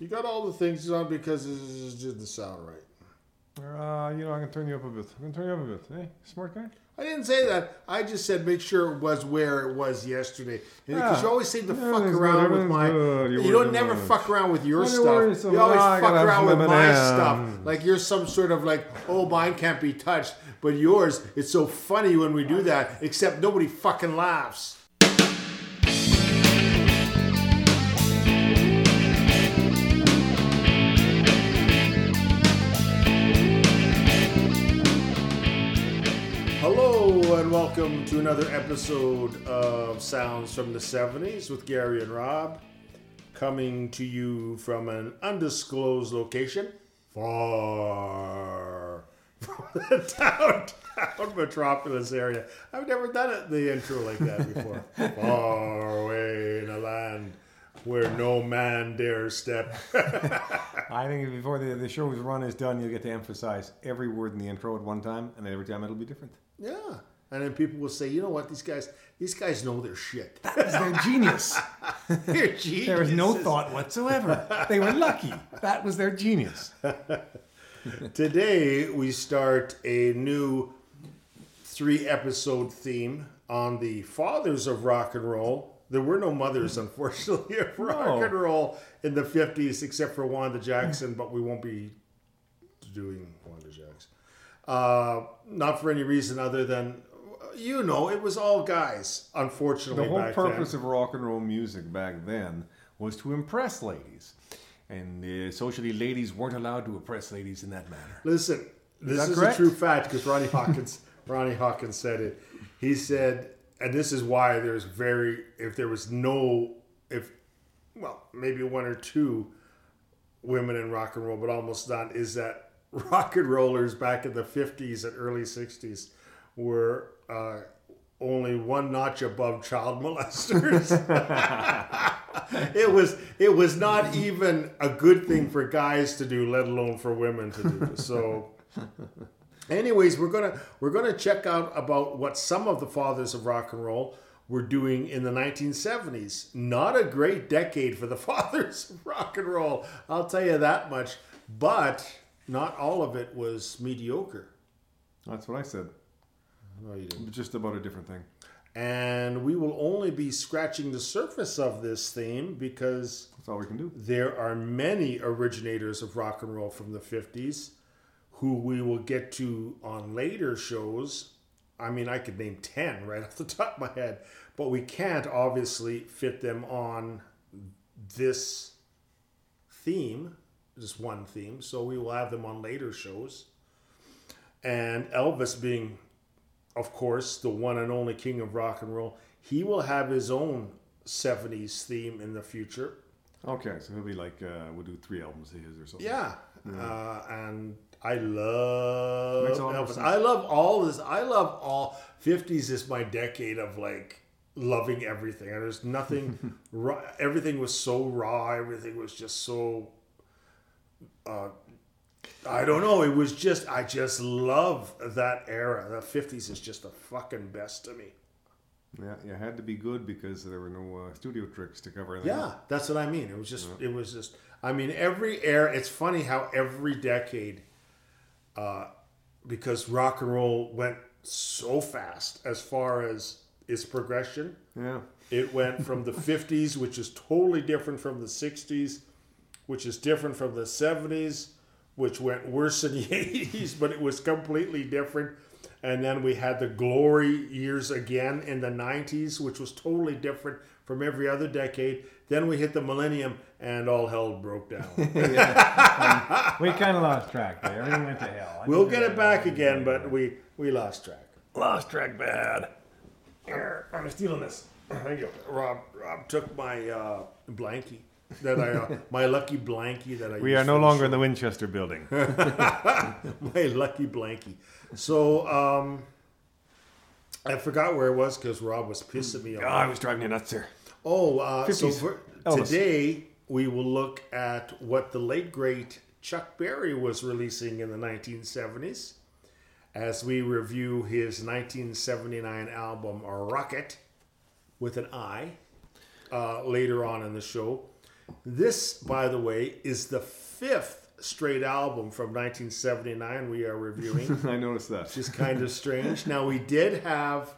You got all the things on because it just didn't sound right. Uh, you know, I can turn you up a bit. I can turn you up a bit. Hey, smart guy. I didn't say that. I just said make sure it was where it was yesterday. Because Yeah. you always seem to fuck around with my. good. You're You don't never it. fuck around with your stuff. You always fuck around with my M&Ms. stuff. Like you're some sort of like, oh, mine can't be touched. But yours, it's so funny when we do that. Except nobody fucking laughs. And welcome to another episode of Sounds from the 70s with Gary and Rob, coming to you from an undisclosed location far from the downtown metropolis area. I've never done it the intro like that before. far away in a land where no man dare step. I think before the, the show's run is done, you'll get to emphasize every word in the intro at one time, and every time it'll be different. yeah. And then people will say, you know what, these guys these guys know their shit. That's their genius. They're There was no thought whatsoever. They were lucky. That was their genius. Today we start a new three episode theme on the fathers of rock and roll. There were no mothers, unfortunately, of rock No. and roll in the 50s, except for Wanda Jackson, but we won't be doing Wanda Jackson. Uh, not for any reason other than, you know, it was all guys, unfortunately. The whole purpose then. of rock and roll music back then was to impress ladies. And uh, socially, ladies weren't allowed to oppress ladies in that manner. Listen, this is correct? a true fact because Ronnie Hawkins, Ronnie Hawkins said it. He said, and this is why there's very, if there was no, if, well, maybe one or two women in rock and roll, but almost none, is that rock and rollers back in the 50s and early 60s were uh, only one notch above child molesters. it was it was not even a good thing for guys to do, let alone for women to do. So, anyways, we're gonna we're gonna check out about what some of the fathers of rock and roll were doing in the 1970s. Not a great decade for the fathers of rock and roll, I'll tell you that much. But not all of it was mediocre. That's what I said. No, you didn't. Just about a different thing. And we will only be scratching the surface of this theme because That's all we can do. there are many originators of rock and roll from the 50s who we will get to on later shows. I mean, I could name 10 right off the top of my head, but we can't obviously fit them on this theme, just one theme. So we will have them on later shows. And Elvis being, of course, the one and only king of rock and roll, he will have his own 70s theme in the future. Okay, so he'll be like, uh, we'll do three albums of his or something. Yeah, uh, and I love Makes a lot of Elvis. I love all this. I love all fifties. Is my decade of like loving everything. And there's nothing. raw, everything was so raw. Everything was just so. Uh, I don't know. It was just. I just love that era. The fifties is just the fucking best to me. Yeah, it had to be good because there were no uh, studio tricks to cover anything. Yeah, that's what I mean. It was just, it was just. I mean, every era. It's funny how every decade, uh, because rock and roll went so fast as far as its progression. Yeah. It went from the '50s, which is totally different from the '60s, which is different from the '70s, which went worse in the '80s, but it was completely different. And then we had the glory years again in the 90s, which was totally different from every other decade. Then we hit the millennium, and all hell broke down. We kind of lost track there. Everything went to hell. I we'll get it back again, but we we lost track. Lost track bad. Here, I'm stealing this. Thank you. Rob Rob took my uh, blankie that I uh, my lucky blankie that I We are no longer in the Winchester building. my lucky blankie. So um, I forgot where it was because Rob was pissing me oh, off. I was driving you nuts here. Oh, uh, so for, today we will look at what the late great Chuck Berry was releasing in the 1970s as we review his 1979 album Rocket with an I uh, later on in the show. This, by the way, is the fifth straight album from 1979 we are reviewing. I noticed that. which is kind of strange. Now we did have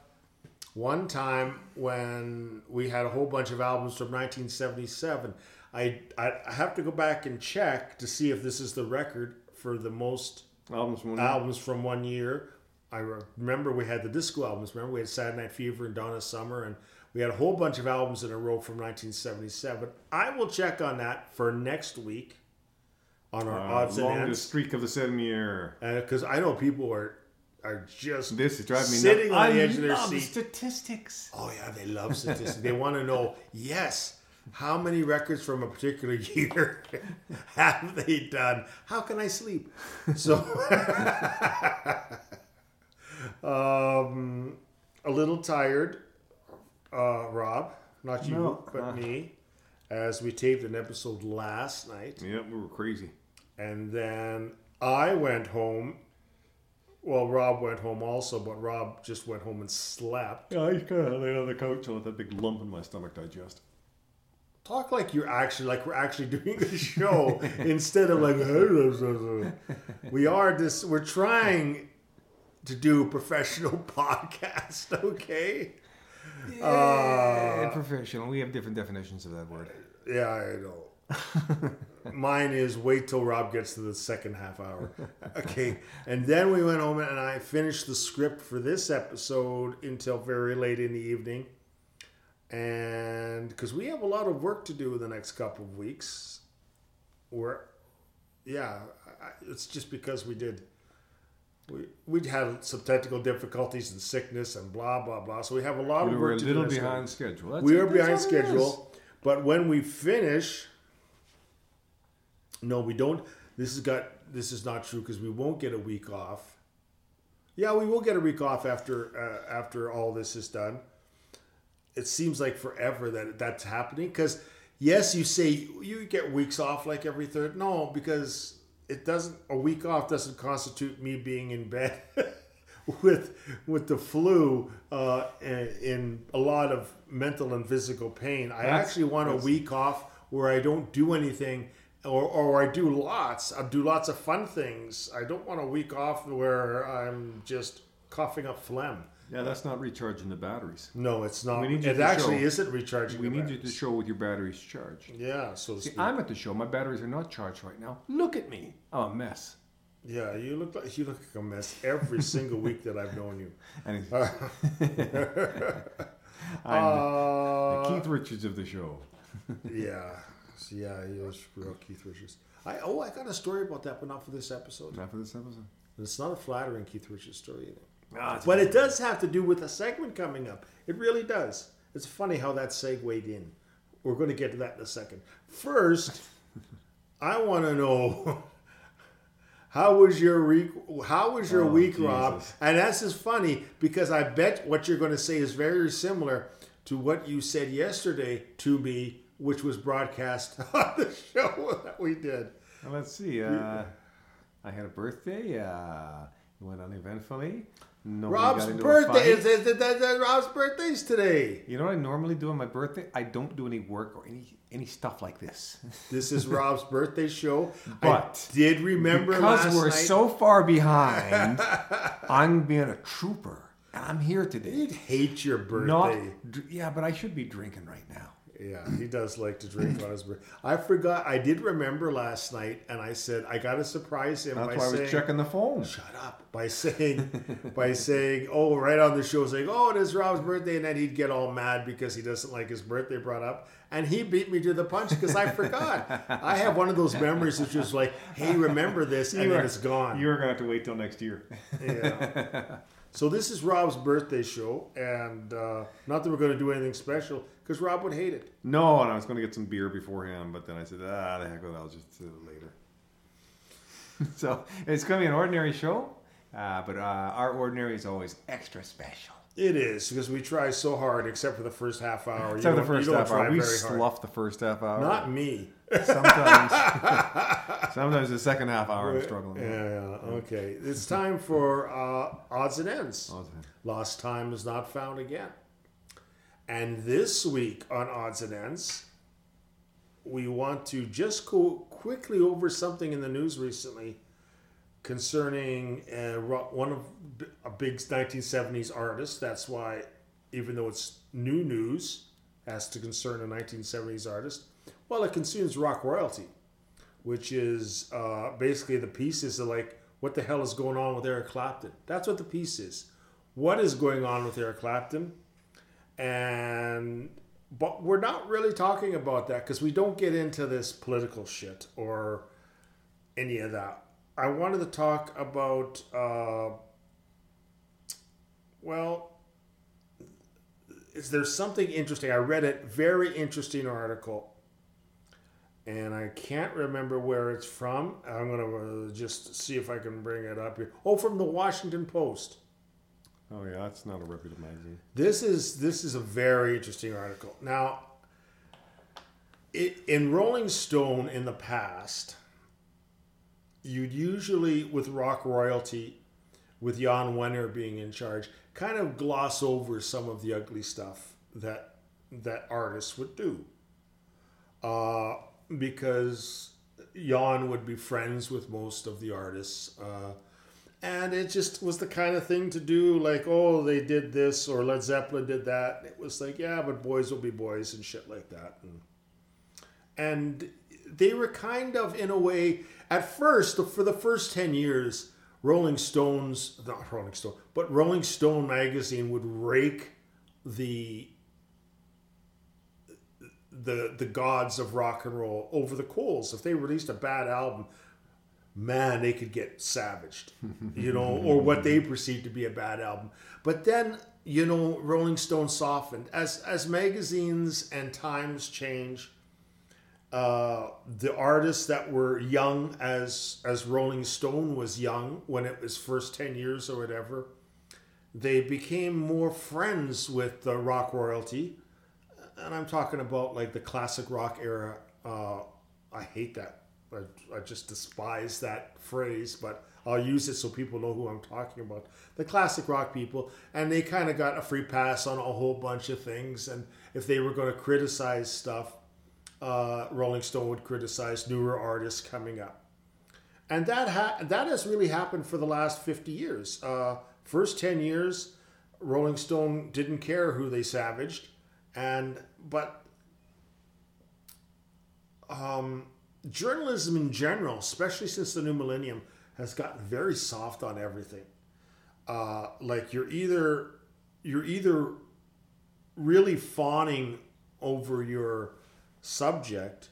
one time when we had a whole bunch of albums from 1977. I I have to go back and check to see if this is the record for the most Albums from albums from one year. I re- remember we had the disco albums. Remember we had Saturday Night Fever and Donna Summer, and we had a whole bunch of albums in a row from 1977. I will check on that for next week on our uh, odds and longest ends streak of the seven year. because I know people are are just This is driving me sitting nuts. on the I edge of their love seat. statistics. Oh yeah, they love statistics. they want to know, yes, how many records from a particular year have they done? How can I sleep? So, um, a little tired, uh, Rob, not you, No, but uh. me, as we taped an episode last night, Yeah, we were crazy. and then I went home. Well, Rob went home also, but Rob just went home and slept. Yeah, I kind of laid on the couch and let that big lump in my stomach digest. Talk like you're actually like we're actually doing a show instead of like we are this we're trying to do a professional podcast, okay? Yeah, uh, professional. We have different definitions of that word. Yeah, I know. Mine is wait till Rob gets to the second half hour. Okay. And then we went home and I finished the script for this episode until very late in the evening. And because we have a lot of work to do in the next couple of weeks. We're, yeah, I, it's just because we did. We, we'd had some technical difficulties and sickness and blah blah blah. So we have a lot We of were work a to little do. next behind week. schedule. That's We are behind all it is. schedule, but when we finish, no, we don't. This has got. This is not true because we won't get a week off. Yeah, we will get a week off after uh, after all this is done. It seems like forever that that's happening because yes, you say you get weeks off like every third. No, because it doesn't. A week off doesn't constitute me being in bed with with the flu uh, in, a lot of mental and physical pain. I That's- actually want a week off where I don't do anything. Or, or I do lots. I do lots of fun things. I don't want a week off where I'm just coughing up phlegm. Yeah, that's not recharging the batteries. No, it's not. We need it to actually show- isn't recharging. We the need you to show with your batteries charged. Yeah, so See, speak. I'm at the show. My batteries are not charged right now. Look at me. I'm a mess. yeah, you look like you look like a mess every single week that I've known you. And I'm Uh, the Keith Richards of the show. yeah, yeah, he was real Keith Richards. I oh, I got a story about that, but not for this episode. Not for this episode. It's not a flattering Keith Richards story either. It's But it does have to do with a segment coming up. It really does. It's funny how that segued in. We're going to get to that in a second. First, I want to know how was your week? How was your Oh, week, Rob? And that's just funny because I bet what you're going to say is very similar to what you said yesterday to me, which was broadcast on the show that we did. Well, let's see. Uh, I had a birthday. Uh, it went uneventfully. Nobody Rob's got into a birthday is, is, is, is- is- Rob's birthday's today. You know what I normally do on my birthday? I don't do any work or any any stuff like this. This is Rob's birthday show. But I did remember because we're night. so far behind, I'm being a trooper. And I'm here today. He'd hate your birthday. Not, yeah, but I should be drinking right now. Yeah, he does like to drink on his birthday. I forgot. I did remember last night, and I said I got to surprise him That's by why I was checking the phone. "Shut up!" By saying, by saying, "Oh, right on the show, saying, oh, it is Rob's birthday," and then he'd get all mad because he doesn't like his birthday brought up, and he beat me to the punch because I forgot. I have one of those memories that's just like, "Hey, remember this," and You then are- it's gone. You're gonna have to wait till next year. Yeah. So this is Rob's birthday show, and uh, not that we're going to do anything special because Rob would hate it. No, and I was gonna get some beer beforehand, but then I said, ah, the heck with it, I'll just do it later. so it's gonna be an ordinary show, uh, but uh, our ordinary is always extra special. It is because we try so hard, except for the first half hour. Except you the first half hour, we slough the first half hour. Not me. Sometimes. sometimes the second half hour, I'm struggling. with. Yeah, okay. It's time for uh, odds and ends. Odds and. Lost time is not found again. And this week on odds and ends, we want to just go quickly over something in the news recently concerning uh, one of a big 1970s artist. That's why, even though it's new news, has to concern a 1970s artist. Well, it consumes rock royalty, which is uh, basically the pieces of like, what the hell is going on with Eric Clapton? That's what the piece is. What is going on with Eric Clapton? And but we're not really talking about that because we don't get into this political shit or any of that. I wanted to talk about, uh, well, is there something interesting? I read a very interesting article, and I can't remember where it's from. I'm gonna uh, just see if I can bring it up here. Oh, from the Washington Post. Oh yeah, that's not a reputable magazine. This is this is a very interesting article. Now, it, in Rolling Stone in the past, you'd usually with rock royalty, with Jan Wenner being in charge, kind of gloss over some of the ugly stuff that that artists would do, uh, because Jan would be friends with most of the artists. Uh, and it just was the kind of thing to do like oh they did this or led zeppelin did that it was like yeah but boys will be boys and shit like that and, and they were kind of in a way at first for the first 10 years rolling stones not rolling stone but rolling stone magazine would rake the the the gods of rock and roll over the coals if they released a bad album man, they could get savaged, you know, or what they perceived to be a bad album. But then, you know, Rolling Stone softened as as magazines and times change. Uh, the artists that were young as as Rolling Stone was young when it was first ten years or whatever, they became more friends with the rock royalty, and I'm talking about like the classic rock era. Uh, I hate that I, I just despise that phrase, but I'll use it so people know who I'm talking about. The classic rock people, and they kind of got a free pass on a whole bunch of things. And if they were going to criticize stuff, uh, Rolling Stone would criticize newer artists coming up. And that ha- that has really happened for the last 50 years. Uh, first 10 years, Rolling Stone didn't care who they savaged, and but um, journalism in general, especially since the new millennium, has gotten very soft on everything. Uh, like you're either you're either really fawning over your subject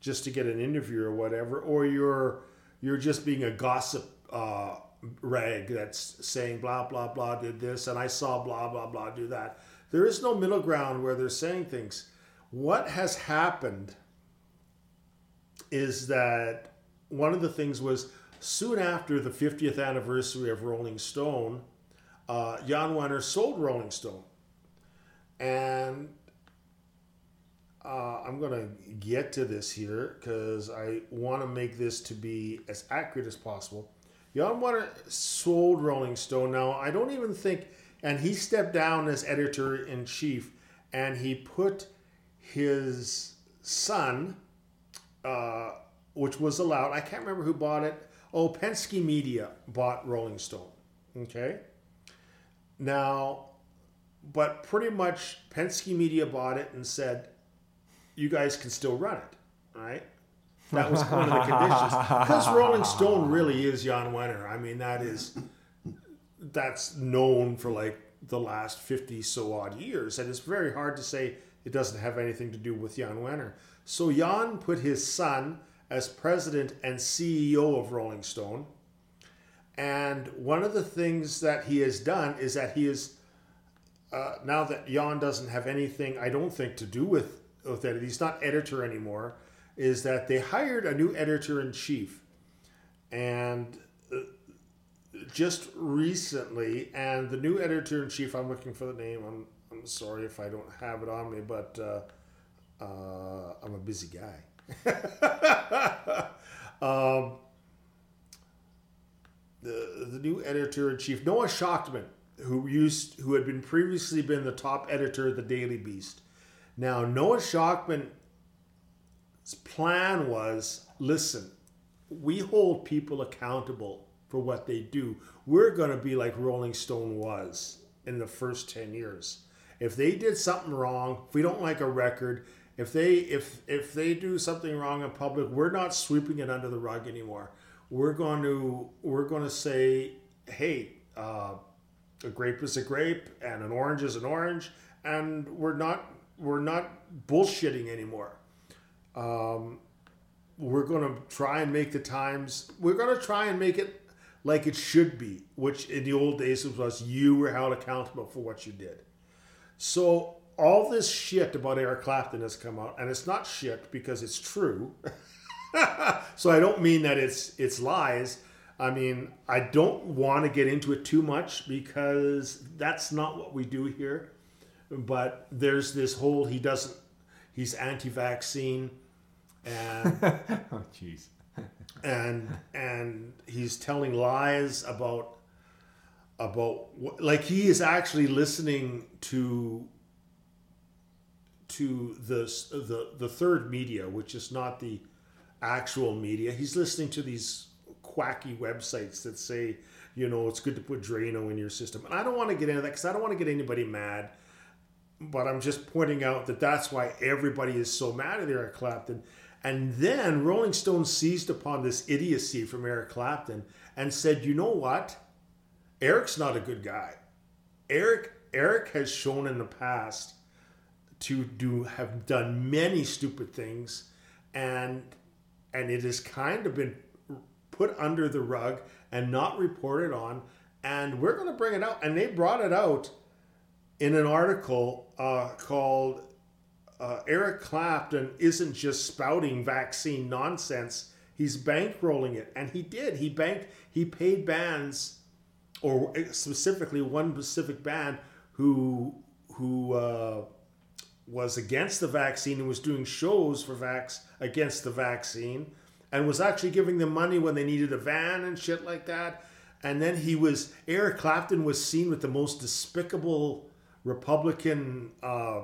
just to get an interview or whatever, or you're you're just being a gossip uh, rag that's saying blah blah blah did this and I saw blah blah blah do that. There is no middle ground where they're saying things. What has happened is that one of the things was soon after the 50th anniversary of Rolling Stone, uh, Jan Wenner sold Rolling Stone. And uh, I'm going to get to this here because I want to make this to be as accurate as possible. Jan Wenner sold Rolling Stone. Now, I don't even think, and he stepped down as editor in chief and he put his son, uh, which was allowed. I can't remember who bought it. Oh, Penske Media bought Rolling Stone. Okay. Now, but pretty much Penske Media bought it and said, you guys can still run it. Right. That was one of the conditions. Because Rolling Stone really is Jan Wenner. I mean, that is, that's known for like the last 50 so odd years. And it's very hard to say it doesn't have anything to do with Jan Wenner. So Jan put his son as president and CEO of Rolling Stone. And one of the things that he has done is that he is, uh, now that Jan doesn't have anything, I don't think, to do with, with it, he's not editor anymore, is that they hired a new editor in chief. And uh, just recently, and the new editor in chief, I'm looking for the name, I'm, I'm sorry if I don't have it on me, but uh, uh, I'm a busy guy. um, the the new editor in chief Noah Shachtman, who used who had been previously been the top editor of the Daily Beast. Now Noah Shachtman plan was listen, we hold people accountable for what they do. We're going to be like Rolling Stone was in the first 10 years. If they did something wrong, if we don't like a record, if they if if they do something wrong in public, we're not sweeping it under the rug anymore. We're going to we're going to say, hey, uh, a grape is a grape and an orange is an orange, and we're not we're not bullshitting anymore. Um, we're going to try and make the times. We're going to try and make it like it should be, which in the old days was you were held accountable for what you did. So all this shit about Eric Clapton has come out, and it's not shit because it's true. so I don't mean that it's it's lies. I mean I don't want to get into it too much because that's not what we do here. But there's this whole he doesn't he's anti-vaccine and oh, jeez. And and he's telling lies about about like he is actually listening to to the the the third media, which is not the actual media. He's listening to these quacky websites that say, you know, it's good to put Drano in your system. And I don't want to get into that because I don't want to get anybody mad. But I'm just pointing out that that's why everybody is so mad at Eric Clapton. And then Rolling Stone seized upon this idiocy from Eric Clapton and said, you know what? Eric's not a good guy. Eric Eric has shown in the past to do have done many stupid things and and it has kind of been put under the rug and not reported on and we're going to bring it out and they brought it out in an article uh, called uh, Eric Clapton isn't just spouting vaccine nonsense. He's bankrolling it. And he did. He banked he paid bands or specifically one specific band who who uh, was against the vaccine and was doing shows for vax against the vaccine and was actually giving them money when they needed a van and shit like that. And then he was Eric Clapton was seen with the most despicable Republican uh,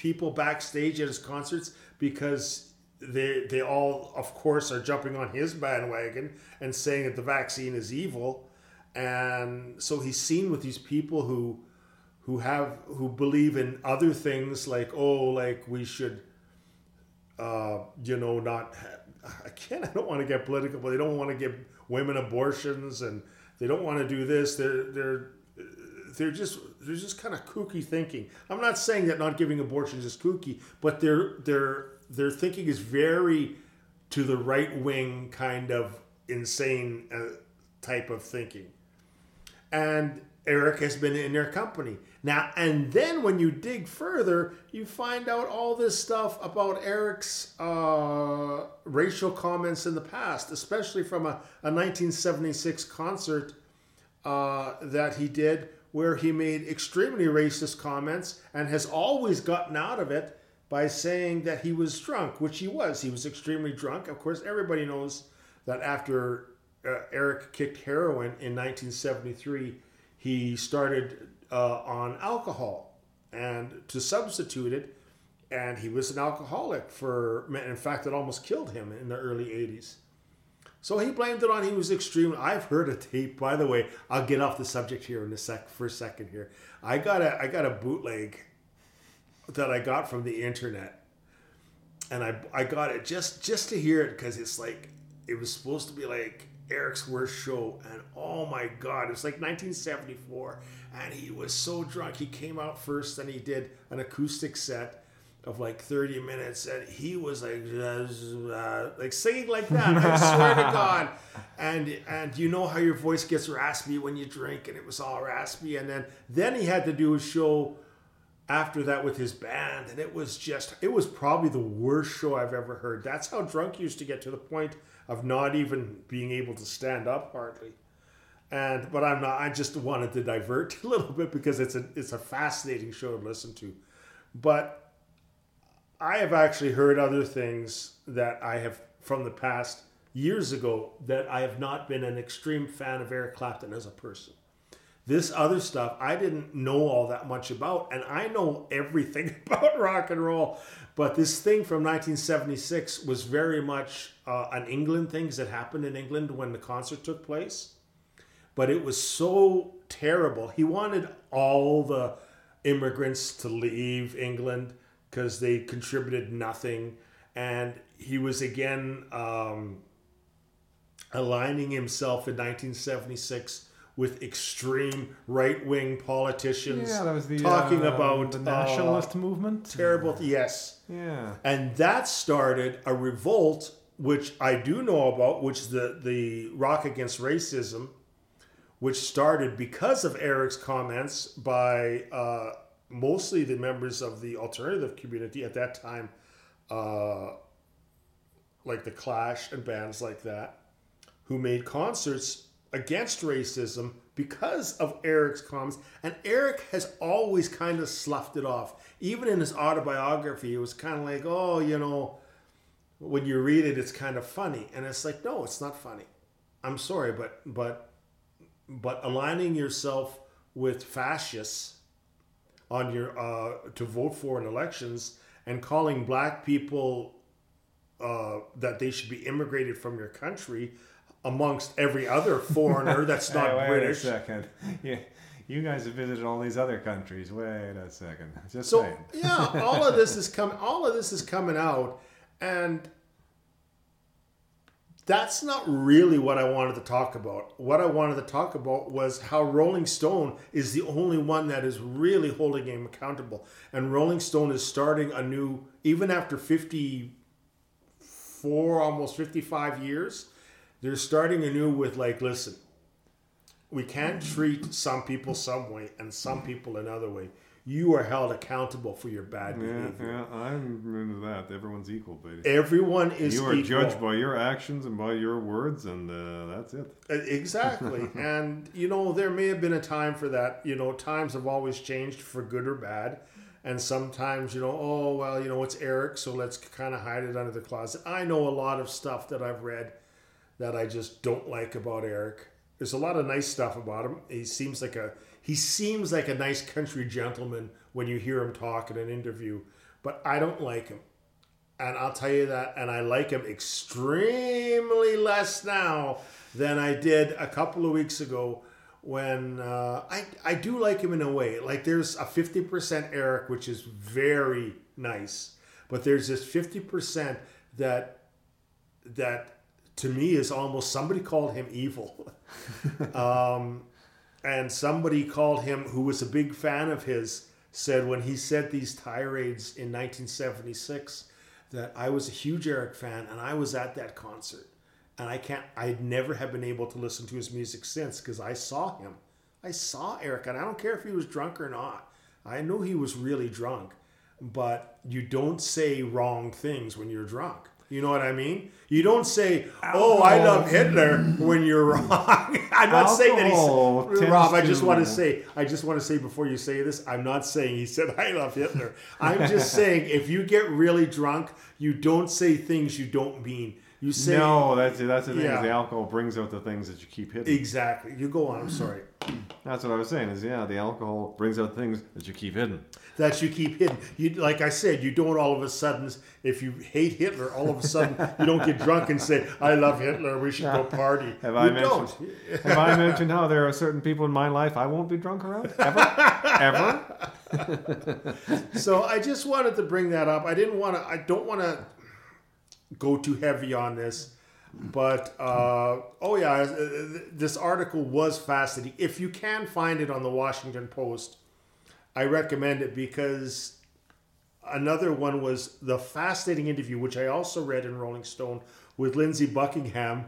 people backstage at his concerts because they they all of course are jumping on his bandwagon and saying that the vaccine is evil. And so he's seen with these people who who have who believe in other things like oh like we should uh, you know not again I don't want to get political but they don't want to give women abortions and they don't want to do this. They're they're they're just they're just kind of kooky thinking I'm not saying that not giving abortions is kooky but their their their thinking is very to the right wing kind of insane uh, type of thinking and Eric has been in their company. Now, and then when you dig further, you find out all this stuff about Eric's uh, racial comments in the past, especially from a, a 1976 concert uh, that he did where he made extremely racist comments and has always gotten out of it by saying that he was drunk, which he was. He was extremely drunk. Of course, everybody knows that after uh, Eric kicked heroin in 1973, he started uh, on alcohol and to substitute it. And he was an alcoholic for, in fact, it almost killed him in the early 80s. So he blamed it on he was extreme. I've heard a tape, by the way. I'll get off the subject here in a sec for a second here. I got a I got a bootleg that I got from the internet, and I I got it just just to hear it because it's like it was supposed to be like Eric's worst show, and oh my god, it was like 1974, and he was so drunk. He came out first, and he did an acoustic set of like 30 minutes, and he was like uh, like singing like that. I swear to God, and and you know how your voice gets raspy when you drink, and it was all raspy, and then then he had to do a show after that with his band and it was just it was probably the worst show i've ever heard that's how drunk used to get to the point of not even being able to stand up hardly. And but I'm not. I just wanted to divert a little bit because it's a it's a fascinating show to listen to. But I have actually heard other things that I have from the past years ago that I have not been an extreme fan of Eric Clapton as a person. This other stuff I didn't know all that much about, and I know everything about rock and roll. But this thing from 1976 was very much uh, an England thing that happened in England when the concert took place. But it was so terrible. He wanted all the immigrants to leave England because they contributed nothing. And he was again um, aligning himself in 1976 with extreme right wing politicians Yeah, that was the talking uh, about the uh, nationalist movement. terrible. Yes, Yeah. and that started a revolt, which I do know about, which is the the Rock Against Racism, which started because of Eric's comments by uh, mostly the members of the alternative community at that time, uh, like the Clash and bands like that, who made concerts against racism because of Eric's comments. And Eric has always kind of sloughed it off. Even in his autobiography, it was kind of like, oh, you know, when you read it, it's kind of funny. And it's like, no, it's not funny. I'm sorry, but but but aligning yourself with fascists on your uh, to vote for in elections and calling black people uh, that they should be immigrated from your country amongst every other foreigner that's not Hey, wait British. a second. Yeah, you guys have visited all these other countries. Wait a second. Just So saying. yeah, all of this is coming. All of this is coming out, and that's not really what I wanted to talk about. What I wanted to talk about was how Rolling Stone is the only one that is really holding him accountable, and Rolling Stone is starting a new, even after fifty four, almost fifty five years, they're starting anew with like, listen, we can't treat some people some way and some people another way. You are held accountable for your bad Yeah, behavior. yeah, I'm into that. Everyone's equal, baby. Everyone is You are equal. judged by your actions and by your words, and uh, that's it. Exactly. and, you know, there may have been a time for that. You know, times have always changed for good or bad. And sometimes, you know, oh, well, you know, it's Eric, so let's kind of hide it under the closet. I know a lot of stuff that I've read that I just don't like about Eric. There's a lot of nice stuff about him. He seems like a he seems like a nice country gentleman when you hear him talk in an interview, but I don't like him. And I'll tell you that, and I like him extremely less now than I did a couple of weeks ago when uh, I, I do like him in a way. Like there's a 50% Eric, which is very nice, but there's this 50% that that to me is almost somebody called him evil. um, and somebody called him, who was a big fan of his, said when he said these tirades in 1976 that I was a huge Eric fan and I was at that concert. And I can't, I'd never have been able to listen to his music since because I saw him. I saw Eric, and I don't care if he was drunk or not. I know he was really drunk, but you don't say wrong things when you're drunk. You know what I mean? You don't say, "Oh, I love Hitler" when you're wrong. I'm not saying that he's Rob. I just to- want to say, I just want to say before you say this, I'm not saying he said I love Hitler. I'm just saying if you get really drunk, you don't say things you don't mean. You say no, that's that's the thing. Yeah. Is the alcohol brings out the things that you keep hidden. exactly. You go on. I'm sorry. That's what I was saying. Is yeah, the alcohol brings out things that you keep hidden. that you keep hidden. You like I said, you don't all of a sudden if you hate Hitler, all of a sudden you don't get drunk and say, I love Hitler, we should go party. Have you I don't. mentioned? Have I mentioned how there are certain people in my life I won't be drunk around ever, ever? So I just wanted to bring that up. I didn't want to I don't want to go too heavy on this. But uh, oh yeah, uh, this article was fascinating. If you can find it on the Washington Post, I recommend it because another one was the fascinating interview, which I also read in Rolling Stone with Lindsey Buckingham.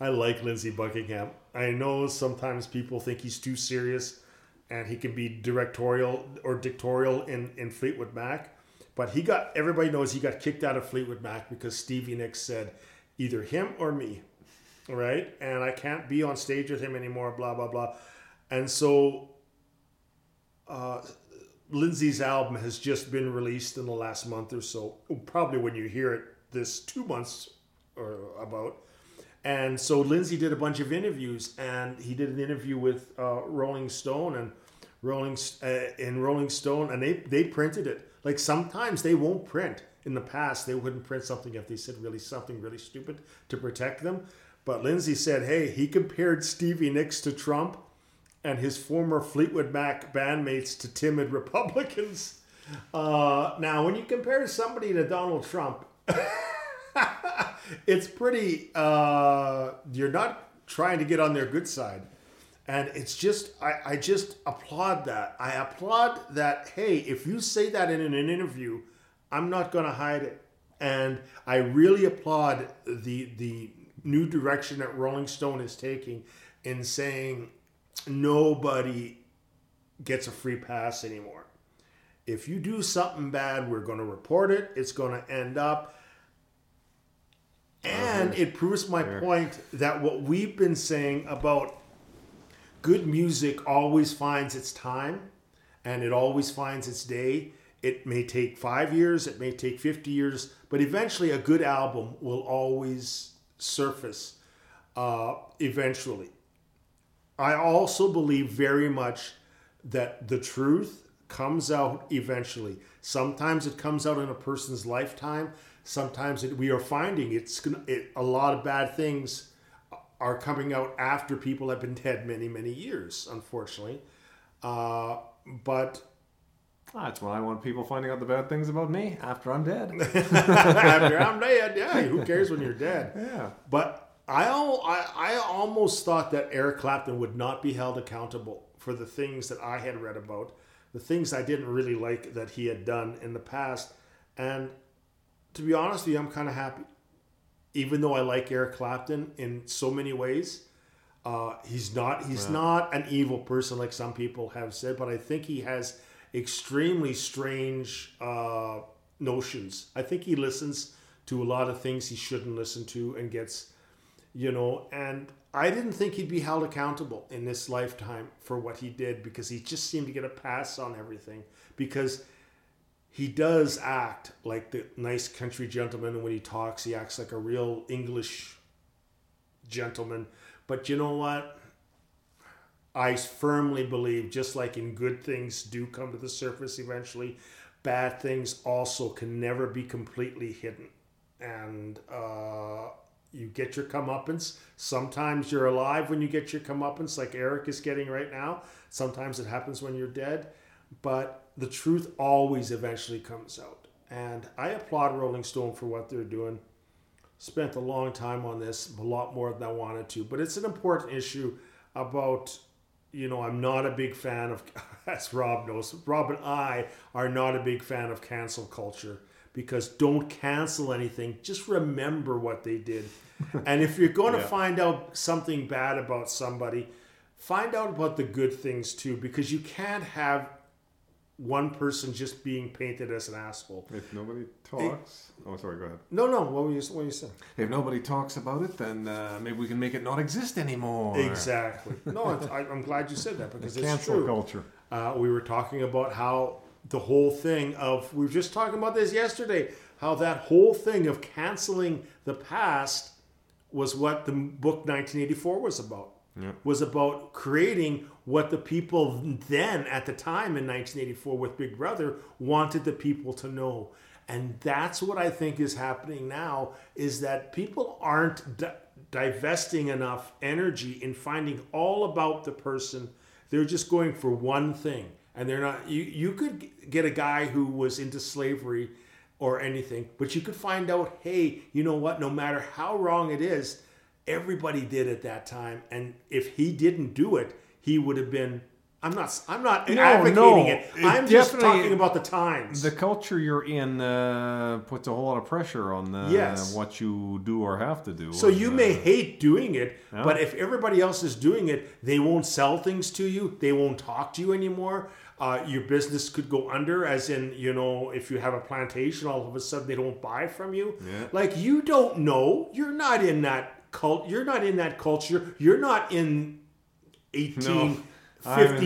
I like Lindsey Buckingham. I know sometimes people think he's too serious and he can be directorial or dictatorial in, in Fleetwood Mac. But he got everybody knows he got kicked out of Fleetwood Mac because Stevie Nicks said either him or me. Right? And I can't be on stage with him anymore, blah blah blah. And so uh, Lindsey's album has just been released in the last month or so. Probably when you hear it, this two months or about. And so Lindsey did a bunch of interviews, and he did an interview with uh, Rolling Stone and Rolling uh, in Rolling Stone, and they they printed it. Like sometimes they won't print. In the past, they wouldn't print something if they said really something really stupid to protect them. But Lindsey said, "Hey, he compared Stevie Nicks to Trump, and his former Fleetwood Mac bandmates to timid Republicans." Uh, now, when you compare somebody to Donald Trump, it's pretty. Uh, you're not trying to get on their good side, and it's just. I, I just applaud that. I applaud that. Hey, if you say that in an interview, I'm not going to hide it, and I really applaud the the new direction that Rolling Stone is taking in saying nobody gets a free pass anymore. If you do something bad, we're going to report it. It's going to end up. And it proves my point that what we've been saying about good music always finds its time and it always finds its day. It may take five years, it may take 50 years, but eventually a good album will always surface uh, eventually. I also believe very much that the truth comes out eventually. Sometimes it comes out in a person's lifetime. Sometimes it, we are finding it's it, a lot of bad things are coming out after people have been dead many many years, unfortunately. Uh, but That's why I want people finding out the bad things about me after I'm dead. after I'm dead, yeah, who cares when you're dead? yeah. But I, I, I almost thought that Eric Clapton would not be held accountable for the things that I had read about, the things I didn't really like that he had done in the past. And to be honest with you, I'm kind of happy. Even though I like Eric Clapton in so many ways, uh, he's not he's not an evil person like some people have said, but I think he has extremely strange uh, notions. I think he listens to a lot of things he shouldn't listen to and gets you know and i didn't think he'd be held accountable in this lifetime for what he did because he just seemed to get a pass on everything because he does act like the nice country gentleman and when he talks he acts like a real english gentleman but you know what i firmly believe just like in good things do come to the surface eventually bad things also can never be completely hidden and uh, you get your comeuppance. Sometimes you're alive when you get your comeuppance, like Eric is getting right now. Sometimes it happens when you're dead, but the truth always eventually comes out. And I applaud Rolling Stone for what they're doing. Spent a long time on this, a lot more than I wanted to, but it's an important issue about. You know, I'm not a big fan of, as Rob knows, Rob and I are not a big fan of cancel culture because don't cancel anything. Just remember what they did. and if you're going to find out something bad about somebody, find out about the good things too, because you can't have one person just being painted as an asshole. If nobody talks, oh sorry, go ahead. No, no. What were you? What were you saying? If nobody talks about it, then uh, maybe we can make it not exist anymore. Exactly. No, I, I'm glad you said that because it's Cancel true. culture. Uh, we were talking about how the whole thing of we were just talking about this yesterday. How that whole thing of canceling the past was what the book 1984 was about. Yeah. Was about creating what the people then at the time in 1984 with Big Brother wanted the people to know. And that's what I think is happening now is that people aren't di- divesting enough energy in finding all about the person. They're just going for one thing. And they're not you you could get a guy who was into slavery or anything, but you could find out, hey, you know what, no matter how wrong it is, everybody did at that time. And if he didn't do it, he would have been I'm not I'm not No, advocating no, it. it I'm just talking about the times. The culture you're in uh, puts a whole lot of pressure on uh, Yes. what you do or have to do. So you uh, may hate doing it, Yeah. but if everybody else is doing it, they won't sell things to you. They won't talk to you anymore. Uh, your business could go under, as in, you know, if you have a plantation, all of a sudden they don't buy from you. Yeah. Like you don't know. You're not in that cult. You're not in that culture. You're not in eighteen I'm in-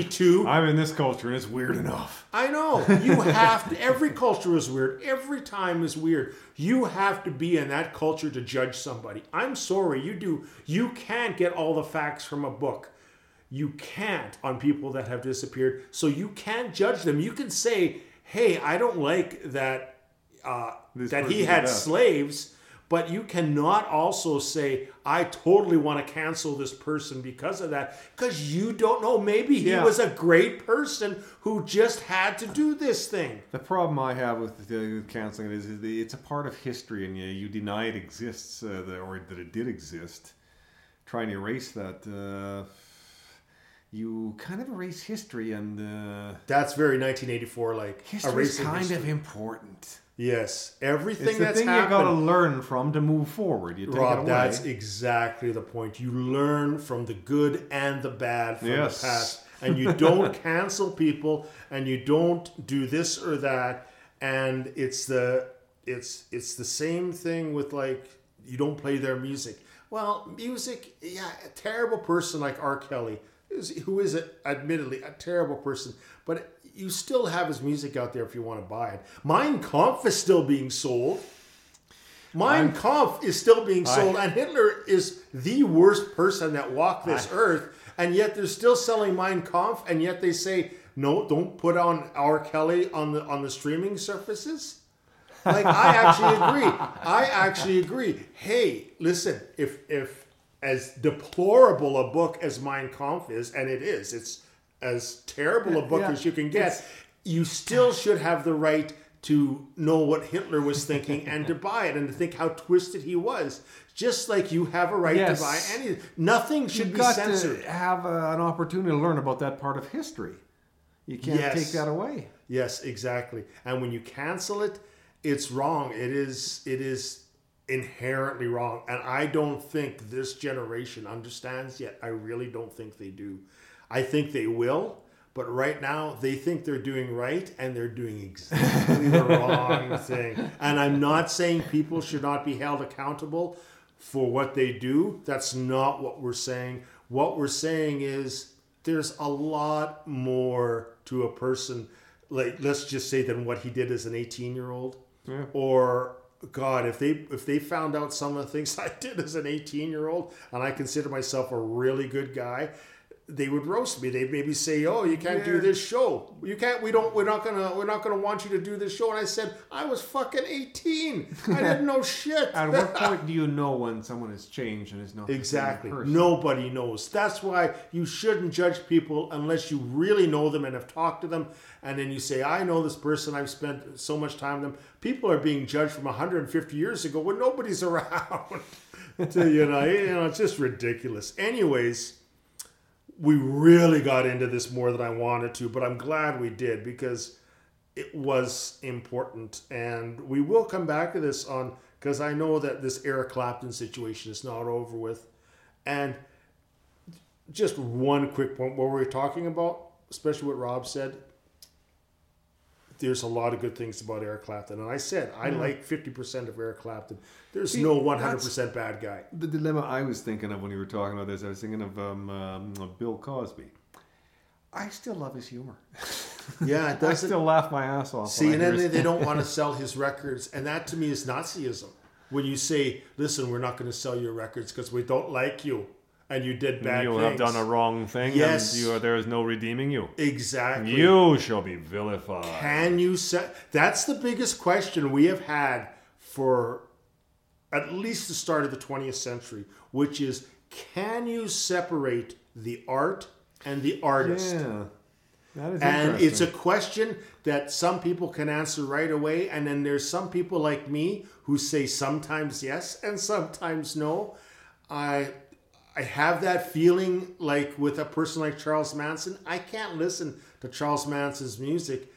I'm in this culture and it's weird enough. I know. You have to. Every culture is weird. Every time is weird. You have to be in that culture to judge somebody. I'm sorry, you do. You can't get all the facts from a book. You can't on people that have disappeared. So you can't judge them. You can say, "Hey, I don't like that uh, that he had did that." slaves." But you cannot also say, I totally want to cancel this person because of that. Because you don't know. Maybe he Yeah. was a great person who just had to do this thing. The problem I have with the, canceling it is, is the, it's a part of history, and you, you deny it exists uh, the, or that it did exist. Trying to erase that, uh, you kind of erase history, and uh, That's very 1984 like. history is kind history. of important. Yes. Everything It's the that's thing happened. you got to learn from to move forward. You take it Rob, away. that's exactly the point. You learn from the good and the bad from Yes. the past. And you don't cancel people and you don't do this or that. And it's the it's it's the same thing with like you don't play their music. Well, music, yeah, a terrible person like R. Kelly, who is admittedly a terrible person, but you still have his music out there if you want to buy it. Mein Kampf is still being sold. Mein Kampf is still being sold, and Hitler is the worst person that walked this earth, and yet they're still selling Mein Kampf, and yet they say no, don't put on R. Kelly on the on the streaming surfaces. Like I actually agree. I actually agree. Hey, listen, if if as deplorable a book as Mein Kampf is, and it is, it's as terrible a book Yeah, as you can get. it's- You still should have the right to know what Hitler was thinking and to buy it and to think how twisted he was. Just like you have a right Yes. to buy anything, Nothing should You've be censored. have a, an opportunity to learn about that part of history. You can't Yes. take that away. Yes, exactly. And when you cancel it, it's wrong. It is it is inherently wrong. And I don't think this generation understands yet. I really don't think they do. I think they will, but right now they think they're doing right and they're doing exactly the wrong thing. And I'm not saying people should not be held accountable for what they do. That's not what we're saying. What we're saying is there's a lot more to a person like let's just say than what he did as an 18 year old Yeah. or god if they if they found out some of the things i did as an 18 year old and i consider myself a really good guy they would roast me they'd maybe say oh you can't do this show you can't we don't we're not gonna we're not gonna want you to do this show and i said i was fucking 18 i didn't know shit At what point do you know when someone has changed and is not Exactly. Nobody knows. That's why you shouldn't judge people unless you really know them and have talked to them. And then you say, I know this person, I've spent so much time with them. People are being judged from 150 years ago when nobody's around. to, you, know, you know, it's just ridiculous. Anyways, we really got into this more than I wanted to, but I'm glad we did because it was important. And we will come back to this on because I know that this Eric Clapton situation is not over with. And just one quick point what we were talking about, especially what Rob said. There's a lot of good things about Eric Clapton. And I said, I like 50% of Eric Clapton. There's See, no 100% bad guy. The dilemma I was thinking of when you were talking about this, I was thinking of um, um, Bill Cosby. I still love his humor. Yeah, it I doesn't. still laugh my ass off. See, and then they, they don't want to sell his records, and that to me is Nazism. When you say, "Listen, we're not going to sell your records because we don't like you, and you did bad you things." have done a wrong thing, Yes. and you are, there is no redeeming you. exactly. You shall be vilified. Can you set? That's the biggest question we have had for at least the start of the 20th century, which is, can you separate the art and the artist? yeah, that is And it's a question that some people can answer right away. And then there's some people like me who say sometimes yes and sometimes no. I I have that feeling like with a person like Charles Manson, I can't listen to Charles Manson's music.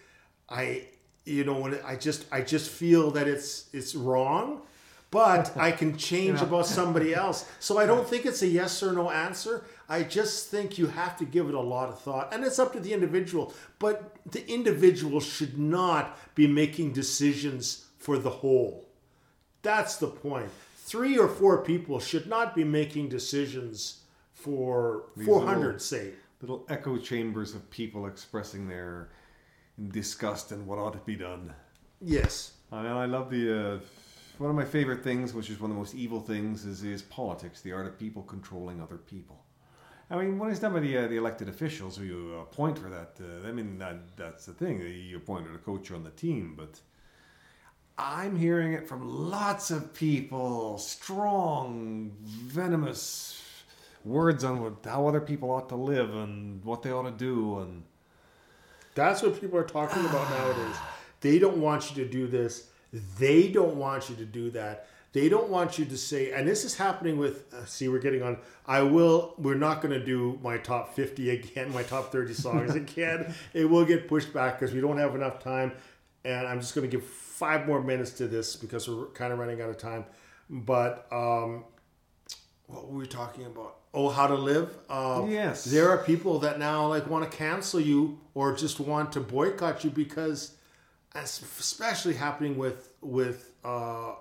I you know when I just I just feel that it's it's wrong, but I can change about somebody else. So I don't think it's a yes or no answer. I just think you have to give it a lot of thought, and it's up to the individual. But the individual should not be making decisions for the whole. That's the point. Three or four people should not be making decisions for 400, say. little echo chambers of people expressing their disgust and what ought to be done. Yes. I mean, I love the uh, one of my favorite things, which is one of the most evil things, is is politics, the art of people controlling other people. I mean, when it's done by the uh, the elected officials who you appoint for that, uh, I mean that that's the thing. You appointed a coach on the team, but I'm hearing it from lots of people, strong, venomous words on what, how other people ought to live and what they ought to do, and That's what people are talking about nowadays. They don't want you to do this. They don't want you to do that. They don't want you to say, and this is happening with, uh, see, we're getting on. I will, we're not going to do my top 50 again, my top 30 songs again. It will get pushed back because we don't have enough time. And I'm just going to give five more minutes to this because we're kind of running out of time. But um, what were we talking about? Oh, how to live. Um, Yes. There are people that now like want to cancel you or just want to boycott you because, especially happening with with uh,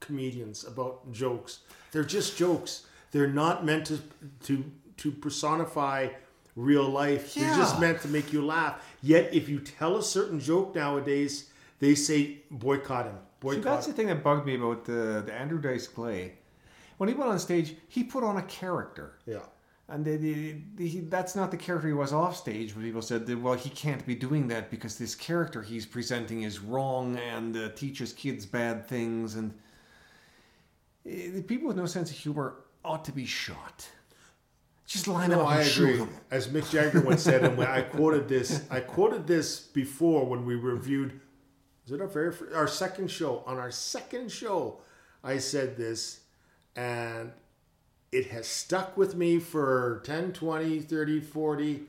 comedians about jokes. They're just jokes. They're not meant to to to personify real life. They're just meant to make you laugh. Yet, if you tell a certain joke nowadays, they say boycott him. See, that's the thing that bugged me about the, the Andrew Dice Clay. When he went on stage, he put on a character. Yeah. And the, the, the, that's not the character he was off stage. But people said, that, well, he can't be doing that because this character he's presenting is wrong and uh, teaches kids bad things. And uh, the people with no sense of humor ought to be shot. Just line No, up I and shoot agree. them. As Mick Jagger once said, and when I quoted this, I quoted this before when we reviewed. Is it our very fir- our second show? On our second show, I said this, and it has stuck with me for 10, 20, 30, 40,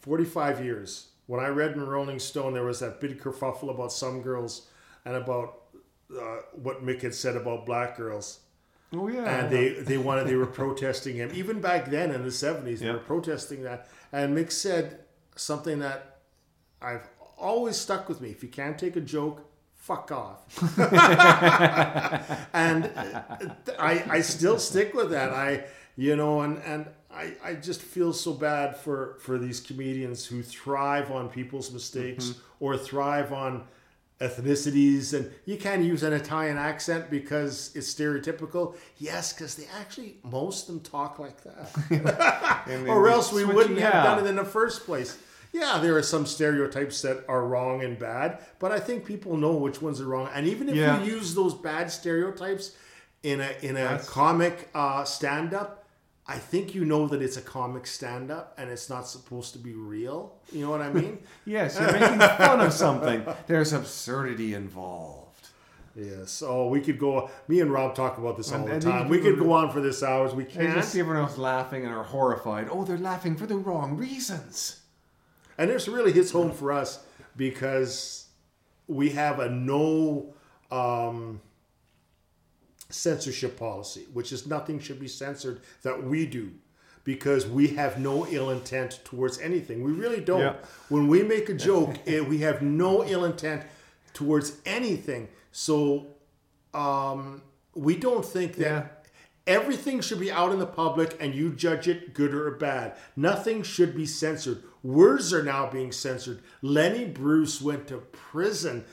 45 years. When I read in Rolling Stone, there was that big kerfuffle about some girls and about uh, what Mick had said about black girls Oh, yeah. and they they wanted they were protesting him even back then in the 70s they Yeah. were protesting that and mick said something that i've always stuck with me. If you can't take a joke fuck off. And i i still stick with that. I you know and and I, I just feel so bad for, for these comedians who thrive on people's mistakes or thrive on ethnicities. And you can't use an Italian accent because it's stereotypical. Yes, because they actually most of them talk like that, or else we wouldn't have done it in the first place. Yeah, there are some stereotypes that are wrong and bad, but I think people know which ones are wrong. And even if Yeah. you use those bad stereotypes in a in a That's- comic uh, stand up, I think you know that it's a comic stand up and it's not supposed to be real. You know what I mean? Yes, you're making fun of something. There's absurdity involved. Yes. Oh, we could go. Me and Rob talk about this all And- the time. We could- could go on for this hours. We can't. just see everyone else laughing and are horrified. Oh, they're laughing for the wrong reasons. And this really hits home for us because we have a no um, censorship policy, which is nothing should be censored that we do because we have no ill intent towards anything. We really don't. Yeah. When we make a joke, eh, we have no ill intent towards anything. So um, we don't think that Yeah. everything should be out in the public and you judge it good or bad. Nothing should be censored. Words are now being censored. Lenny Bruce went to prison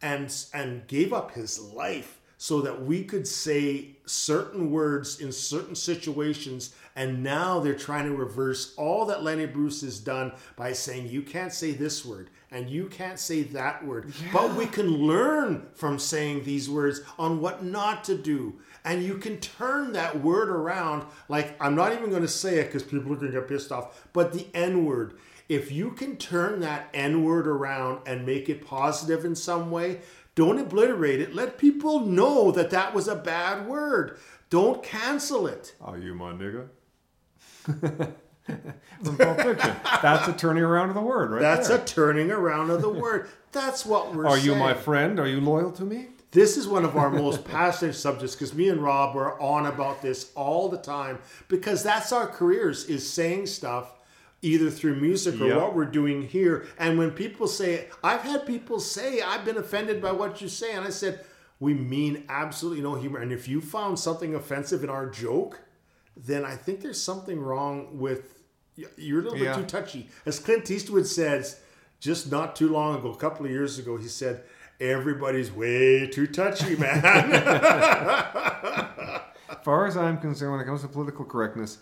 and and gave up his life so that we could say certain words in certain situations. And now they're trying to reverse all that Lenny Bruce has done by saying you can't say this word and you can't say that word. But we can learn from saying these words on what not to do. And you can turn that word around. Like i'm not even going to say it because people are going to get pissed off. But the n word if you can turn that n word around and make it positive in some way don't obliterate it let people know that that was a bad word don't cancel it Are you my nigga? From Pulp Fiction. That's a turning around of the word, right? that's there. a turning around of the word that's what we're saying. Are saying you my friend? Are you loyal to me? This is one of our most passionate subjects because me and Rob are on about this all the time because that's our careers is saying stuff either through music or Yep. what we're doing here. And when people say, I've had people say, I've been offended by what you say, and I said, we mean absolutely no humor. And if you found something offensive in our joke, then I think there's something wrong with You're a little Yeah. bit too touchy. As Clint Eastwood says, just not too long ago, a couple of years ago, he said, "Everybody's way too touchy, man." As far as I'm concerned, when it comes to political correctness,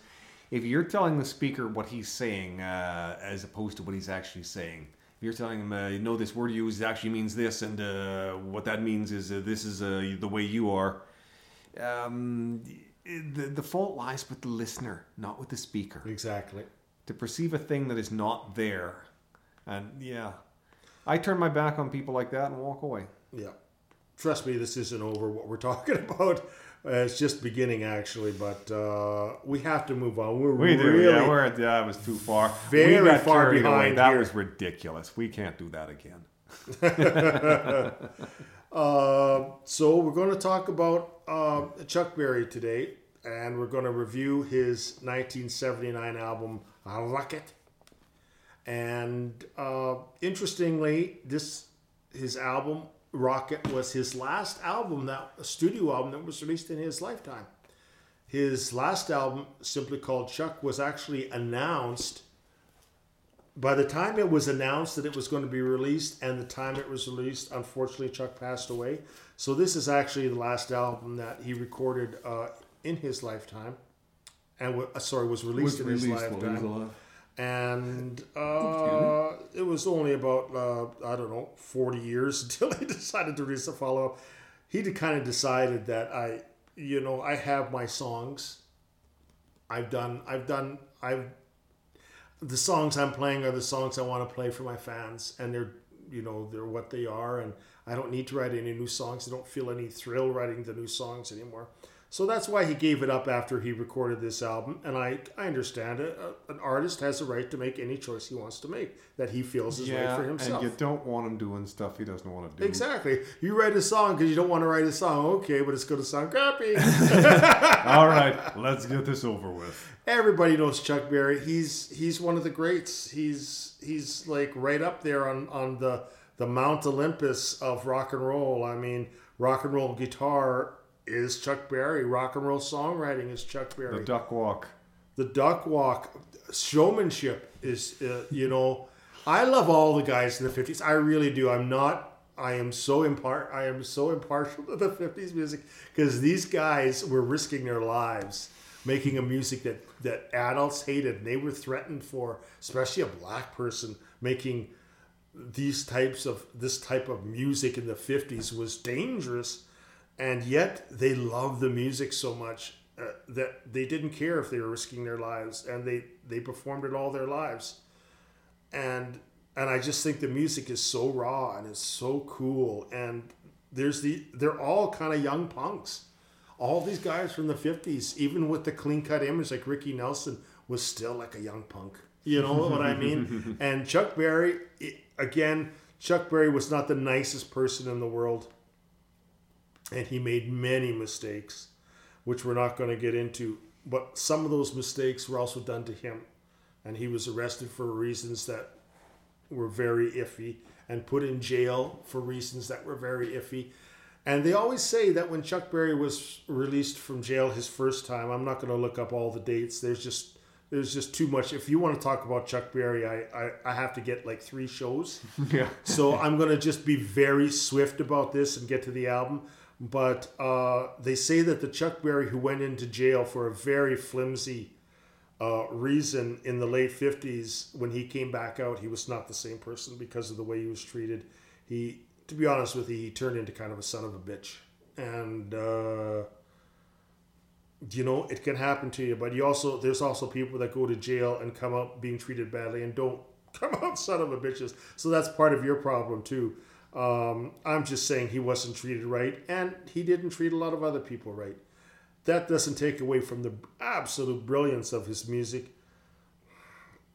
if you're telling the speaker what he's saying uh, as opposed to what he's actually saying, if you're telling him, uh, you know, this word you use actually means this, and uh, what that means is uh, this is uh, the way you are, um, the, the fault lies with the listener, not with the speaker. exactly. To perceive a thing that is not there. And yeah, I turn my back on people like that and walk away. Yeah. Trust me, this isn't over what we're talking about. Uh, it's just beginning, actually, but uh, we have to move on. We're We do, really yeah. We're at, yeah, it was too far. Very we got far behind That was ridiculous. We can't do that again. Uh, so we're going to talk about uh, Chuck Berry today, and we're going to review his 1979 album Rockit. And uh, interestingly, this his album Rockit was his last album that a studio album that was released in his lifetime. His last album, simply called Chuck, was actually announced by the time it was announced that it was going to be released and the time it was released, unfortunately, Chuck passed away. So this is actually the last album that he recorded uh, in his lifetime, and uh, sorry, was released in his lifetime. And uh, it was only about uh, I don't know forty years until he decided to release a follow up. He kind of decided that I, you know, I have my songs. I've done. I've done. I've the songs I'm playing are the songs I want to play for my fans, and they're you know they're what they are, and I don't need to write any new songs. I don't feel any thrill writing the new songs anymore. So that's why he gave it up after he recorded this album, and I I understand it. Uh, An artist has a right to make any choice he wants to make that he feels is right for himself. and you don't want him doing stuff he doesn't want to do. Exactly. You write a song because you don't want to write a song. Okay, but it's going to sound crappy. All right, let's get this over with. Everybody knows Chuck Berry. He's he's one of the greats. He's he's like right up there on on the the Mount Olympus of rock and roll. I mean, rock and roll guitar is Chuck Berry. Rock and roll songwriting is Chuck Berry. The duck walk. the duck walk showmanship is uh, you know i love all the guys in the 50s i really do i'm not i am so impar- i am so impartial to the 50s music because these guys were risking their lives making a music that that adults hated and they were threatened for especially a black person making these types of this type of music in the 50s was dangerous and yet they loved the music so much uh, that they didn't care if they were risking their lives and they they performed it all their lives. And and i just think the music is so raw and it's so cool and there's the they're all kind of young punks. All these guys from the 50s even with the clean cut image like ricky nelson was still like a young punk. You know what i mean? And chuck berry again chuck berry was not the nicest person in the world and he made many mistakes, which we're not going to get into. But some of those mistakes were also done to him, and he was arrested for reasons that were very iffy and put in jail for reasons that were very iffy. And they always say that when Chuck Berry was released from jail his first time, I'm not going to look up all the dates. There's just there's just too much. If you want to talk about Chuck Berry, I, I, I have to get like three shows. Yeah. So I'm going to just be very swift about this and get to the album. But uh, they say that the Chuck Berry who went into jail for a very flimsy uh, reason in the late 50s, when he came back out, he was not the same person because of the way he was treated. He, to be honest with you, he turned into kind of a son of a bitch. And, uh, you know, it can happen to you. But you also, there's also people that go to jail and come out being treated badly and don't come out son of a bitches. So that's part of your problem too. Um, I'm just saying he wasn't treated right, and he didn't treat a lot of other people right. That doesn't take away from the absolute brilliance of his music.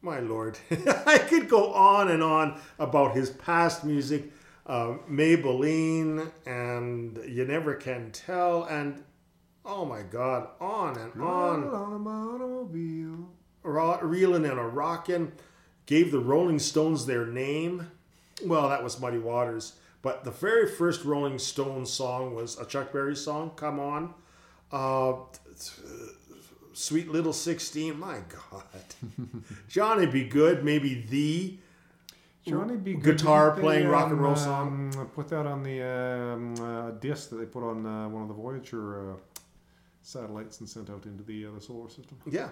My lord, I could go on and on about his past music, uh, Maybelline, and You Never Can Tell, and oh my God, on and on on a automobile. reeling and a rockin', gave the Rolling Stones their name. Well, that was Muddy Waters, but the very first Rolling Stones song was a Chuck Berry song, "Come On." Uh, Sweet Little 16, my God. Johnny Be Good, maybe the Johnny B. Goode, Guitar playing rock and um, roll song? um, Put that on the um, uh, disc that they put on uh, one of the Voyager uh, satellites and sent out into the uh, the solar system. Yeah.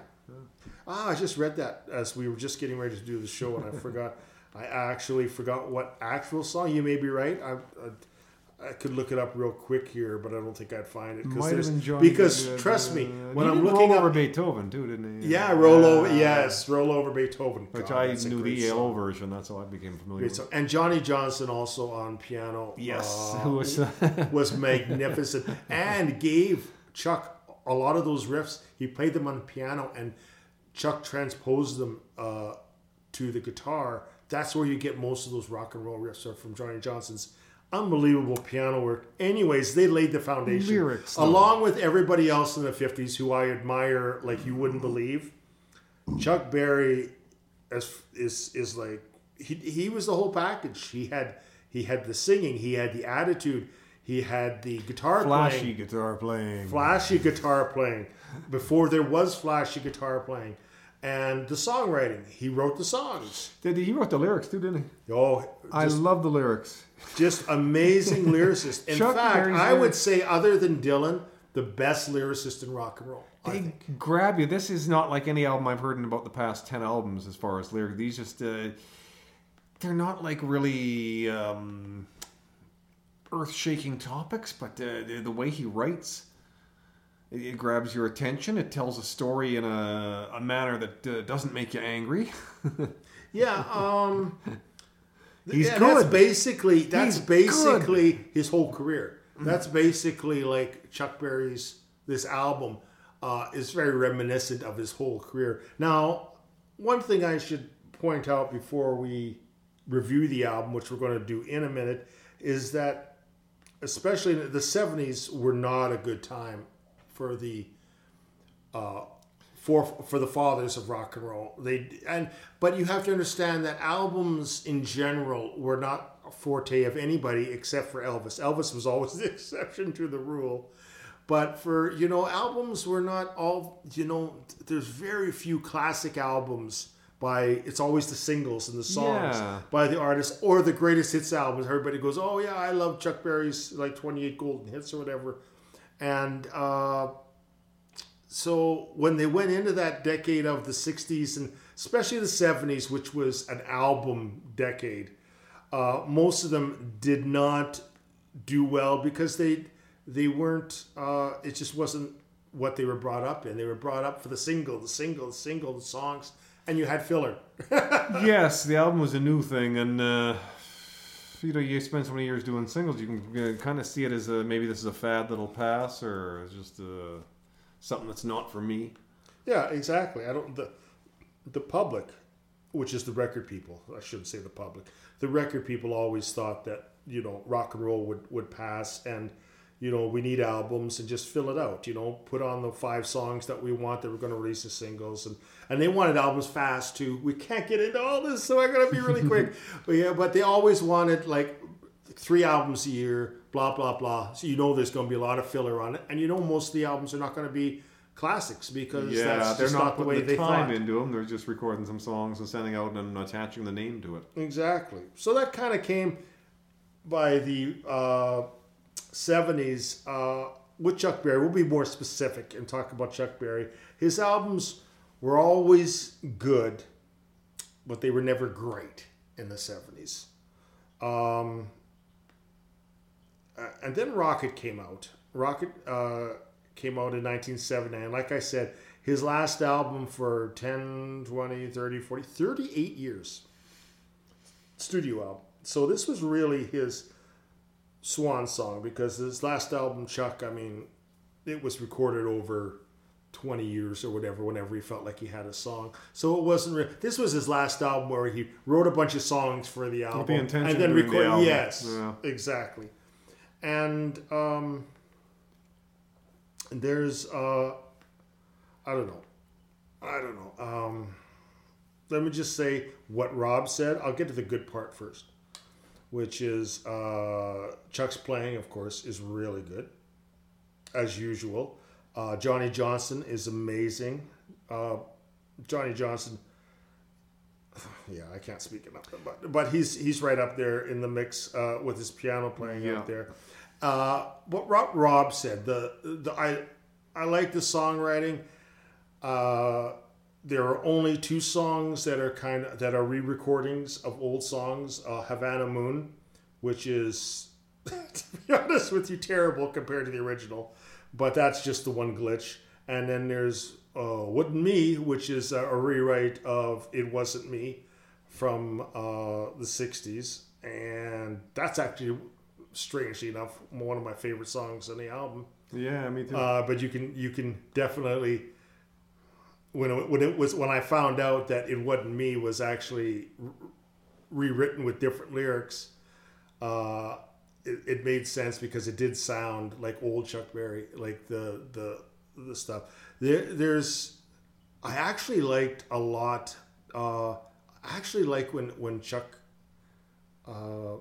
Ah, I just read that as we were just getting ready to do the show, and I forgot. I actually forgot what actual song. You may be right. I, I, I could look it up real quick here, but I don't think I'd find it Might have because. Good, trust me, uh, when I'm looking roll up, over Beethoven too, didn't he? yeah, roll over, Uh, yes, roll over Beethoven, Which God, I knew the ELO song. version. That's how I became familiar. With and Johnny Johnson also on piano. Yes, uh, was was magnificent and gave Chuck a lot of those riffs. He played them on piano and Chuck transposed them uh, to the guitar. That's where you get most of those rock and roll riffs are from Johnny Johnson's unbelievable piano work. Anyways, they laid the foundation Lyrics, though. along with everybody else in the 50s who I admire like you wouldn't believe. Chuck Berry is is is like he he was the whole package. He had he had the singing, he had the attitude, he had the guitar flashy playing, guitar playing. flashy guitar playing before there was flashy guitar playing, and the songwriting. He wrote the songs. Did he, wrote the lyrics too, didn't he? Oh, I love the lyrics. just amazing lyricist. In Chuck fact, Berry's I would say, other than Dylan, the best lyricist in rock and roll. I They think. grab you. This is not like any album I've heard in about the past ten albums as far as lyrics. These just uh, they're not like really um, earth-shaking topics, but uh, the, the way he writes, it, it grabs your attention. It tells a story in a, a manner that uh, doesn't make you angry. Yeah, um He's yeah, That's good. basically that's He's basically his whole career. That's basically like Chuck Berry's this album uh, is very reminiscent of his whole career. Now, one thing I should point out before we review the album, which we're going to do in a minute, is that especially the '70s were not a good time for the uh, for for the fathers of rock and roll. They and but you have to understand that albums in general were not a forte of anybody except for Elvis. Elvis was always the exception to the rule. But for you know, albums were not all you know. There's very few classic albums by. It's always the singles and the songs Yeah. by the artist or the greatest hits albums. Everybody goes, "Oh yeah, I love Chuck Berry's like 28 golden hits or whatever," and. uh so when they went into that decade of the 60s and especially the 70s which was an album decade uh, most of them did not do well because they they weren't uh, it just wasn't what they were brought up in they were brought up for the single the single the single the songs and you had filler yes, the album was a new thing, and uh, you know, you spend so many years doing singles, you can kind of see it as a, maybe this is a fad that'll pass, or just uh, something that's not for me. yeah exactly i don't the the public which is the record people i shouldn't say the public the record people always thought that you know rock and roll would would pass and you know we need albums and just fill it out you know put on the five songs that we want that we're going to release as singles and and they wanted albums fast too we can't get into all this so i gotta be really quick but yeah but they always wanted like three albums a year blah blah blah so you know there's going to be a lot of filler on it and you know most of the albums are not going to be classics because Yeah, that's they're not, not, the way the they time thought into them. They're just recording some songs and sending out and attaching the name to it. Exactly. So that kind of came by the uh, 70s uh, with Chuck Berry. We'll be more specific and talk about Chuck Berry. His albums were always good, but they were never great in the 70s. Um, and then Rockit came out. Rockit uh, came out in 1979. Like I said, his last album for 10, 20, 30, 40, 38 years studio album. So this was really his swan song because his last album, Chuck, I mean, it was recorded over 20 years or whatever, whenever he felt like he had a song. So it wasn't, this was his last album where he wrote a bunch of songs for the album. intention and then doing the recorded, yes, Yeah. exactly. And um, there's, uh, I don't know. I don't know. Um, let me just say what Rob said. I'll get to the good part first, which is uh, Chuck's playing, of course, is really good, as usual. Uh, Johnny Johnson is amazing. Uh, Johnny Johnson. Yeah, I can't speak enough, but but he's he's right up there in the mix uh, with his piano playing Yeah. out there. Uh, what Rob, Rob said, the the I I like the songwriting. There are only two songs that are kind of that are re-recordings of old songs. Uh, Havana Moon, which is to be honest with you terrible compared to the original, but that's just the one glitch. And then there's uh, Wuden't Me, which is a, a rewrite of It Wasn't Me from uh, the '60s, and that's actually strangely enough one of my favorite songs on the album. Yeah, me too. Uh, but you can you can definitely when it, when it was when I found out that it wasn't me was actually rewritten with different lyrics. Uh, it, it made sense because it did sound like old Chuck Berry, like the the the stuff. There there's I actually liked a lot. Uh, I actually like when when Chuck uh,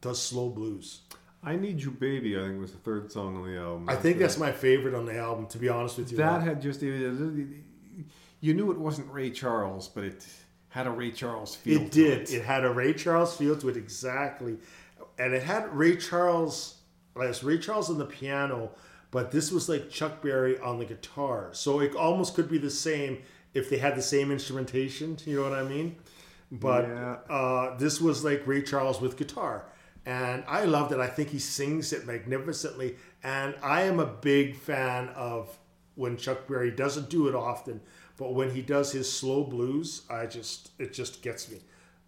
does slow blues. I Need You Baby, I think was the third song on the album. I think that's my favorite on the album. To be honest with you, That had just. You knew it wasn't Ray Charles, but it had a Ray Charles feel. It to did. It. It had a Ray Charles feel to it exactly, and it had Ray Charles. Like it's Ray Charles on the piano, but this was like Chuck Berry on the guitar. So it almost could be the same if they had the same instrumentation. You know what I mean? But Yeah. uh, this was like Ray Charles with guitar, and I loved it. I think he sings it magnificently, and I am a big fan of when Chuck Berry doesn't do it often, but when he does his slow blues, I just it just gets me.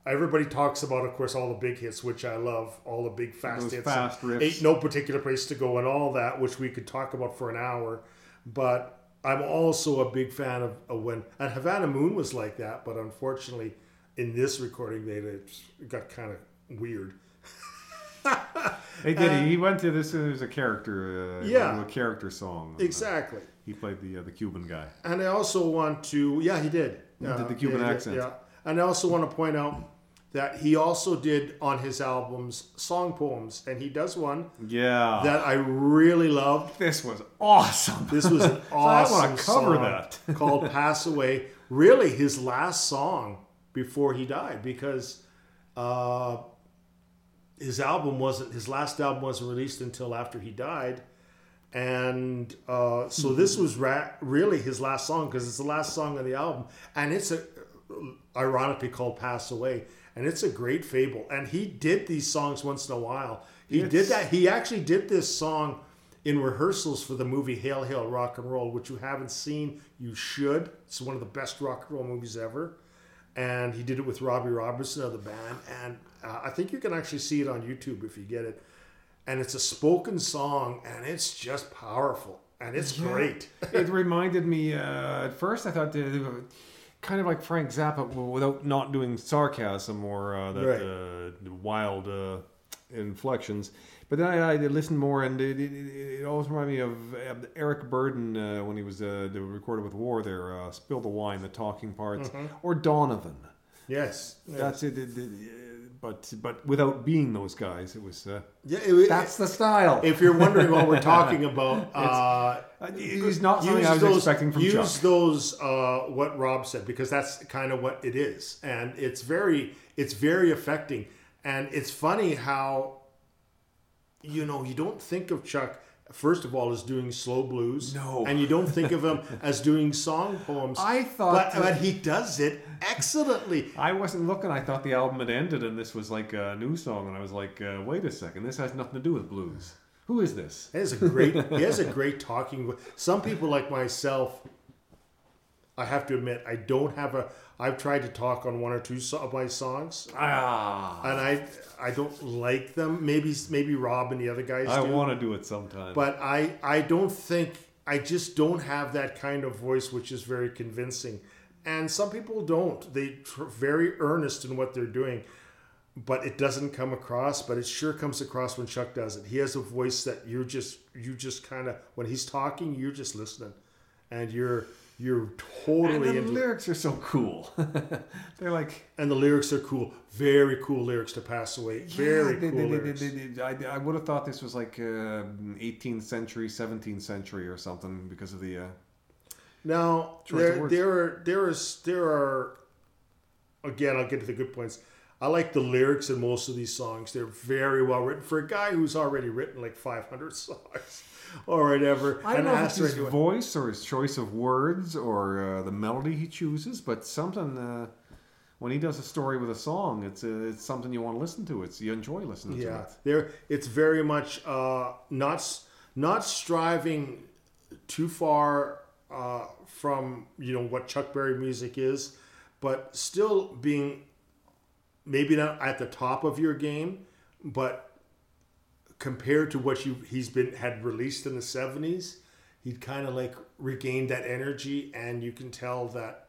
Everybody talks about, of course, all the big hits, which I love, all the big fast Those hits, fast riffs. ain't no particular place to go, and all that, which we could talk about for an hour. But I'm also a big fan of, of when and Havana Moon was like that, but unfortunately, in this recording, they it got kind of weird. They did. he went to this. It was a character. Uh, Yeah. a character song. Exactly. He played the uh, the Cuban guy. And I also want to, yeah, he did. did Uh, the Cuban yeah, accent. Yeah. And I also want to point out that he also did on his albums song poems, and he does one Yeah. that I really loved. this was awesome. This was an So I wanna cover that. called "Pass Away." Really, his last song before he died, because uh, his album wasn't his last album wasn't released until after he died, and uh, so this was ra- really his last song because it's the last song on the album, and it's a ironically called "Pass Away," and it's a great fable. And he did these songs once in a while. He did that. He actually did this song in rehearsals for the movie Hail Hail Rock and Roll, which you haven't seen. You should. It's one of the best rock and roll movies ever. And he did it with Robbie Robertson of the band, and uh, I think you can actually see it on YouTube if you get it. And it's a spoken song, and it's just powerful, and it's great. it reminded me. Uh, at first, I thought were kind of like Frank Zappa, without not doing sarcasm or uh, that Right. uh, wild uh, inflections. But then I, I listened more, and it, it, it always reminded me of Eric Burdon uh, when he was uh, recorded with War. There, uh, "Spill the Wine," the talking parts, or Donovan. Yes, yes. That's it. it- it- but but without being those guys, it was. Uh, yeah. it- that's the style. if you're wondering what we're talking about, uh, Uh, it's not something I was those, expecting from use Chuck. Use those uh, what Rob said because that's kind of what it is, and it's very it's very affecting, and it's funny how you know you don't think of Chuck first of all is doing slow blues, No. and you don't think of him as doing song poems. I thought but, that- but he does it excellently. I wasn't looking. I thought the album had ended and this was like a new song, and I was like, uh, "Wait a second, this has nothing to do with blues. Who is this?" He has a great he has a great talking vo- some people like myself I have to admit I don't have a I've tried to talk on one or two of my songs. Ah, and I I don't like them. Maybe maybe Rob and the other guys I do. want to do it sometime. but I I don't think I just don't have that kind of voice which is very convincing. And some people don't. They tr- very earnest in what they're doing. But it doesn't come across but it sure comes across when Chuck does it. He has a voice that you're just you just kind of when he's talking you're just listening. And you're you're totally And the into lyrics are so cool. They're like and the lyrics are cool. Very cool lyrics to pass away. Very yeah, they- cool they- lyrics. they- they- I, I would have thought this was like uh, 18th century, 17th century, or something because of the. Uh, Now there there are there is there are again I'll get to the good points. I like the lyrics in most of these songs. They're very well written for a guy who's already written like 500 songs or whatever. I don't know if his voice or his choice of words or uh, the melody he chooses, but something uh, when he does a story with a song, it's uh, it's something you want to listen to. It's you enjoy listening to Yeah, it. there. It's very much uh, not not striving too far uh, from you know what Chuck Berry music is, but still being maybe not at the top of your game, but compared to what you he's been had released in the seventies, he'd kind of like regained that energy, and you can tell that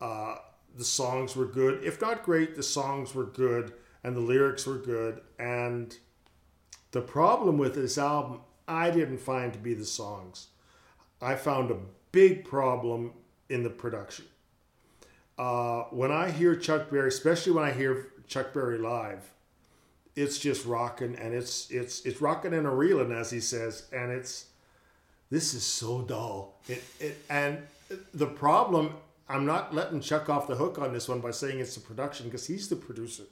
uh, the songs were good. If not great, the songs were good, and the lyrics were good. And the problem with this album, I didn't find to be the songs. I found a big problem in the production. Uh, when I hear Chuck Berry, especially when I hear Chuck Berry live, it's just rocking and it's it's it's rocking and a reeling, as he says, and it's this is so dull. It, it and the problem, I'm not letting Chuck off the hook on this one by saying it's the production because he's the producer,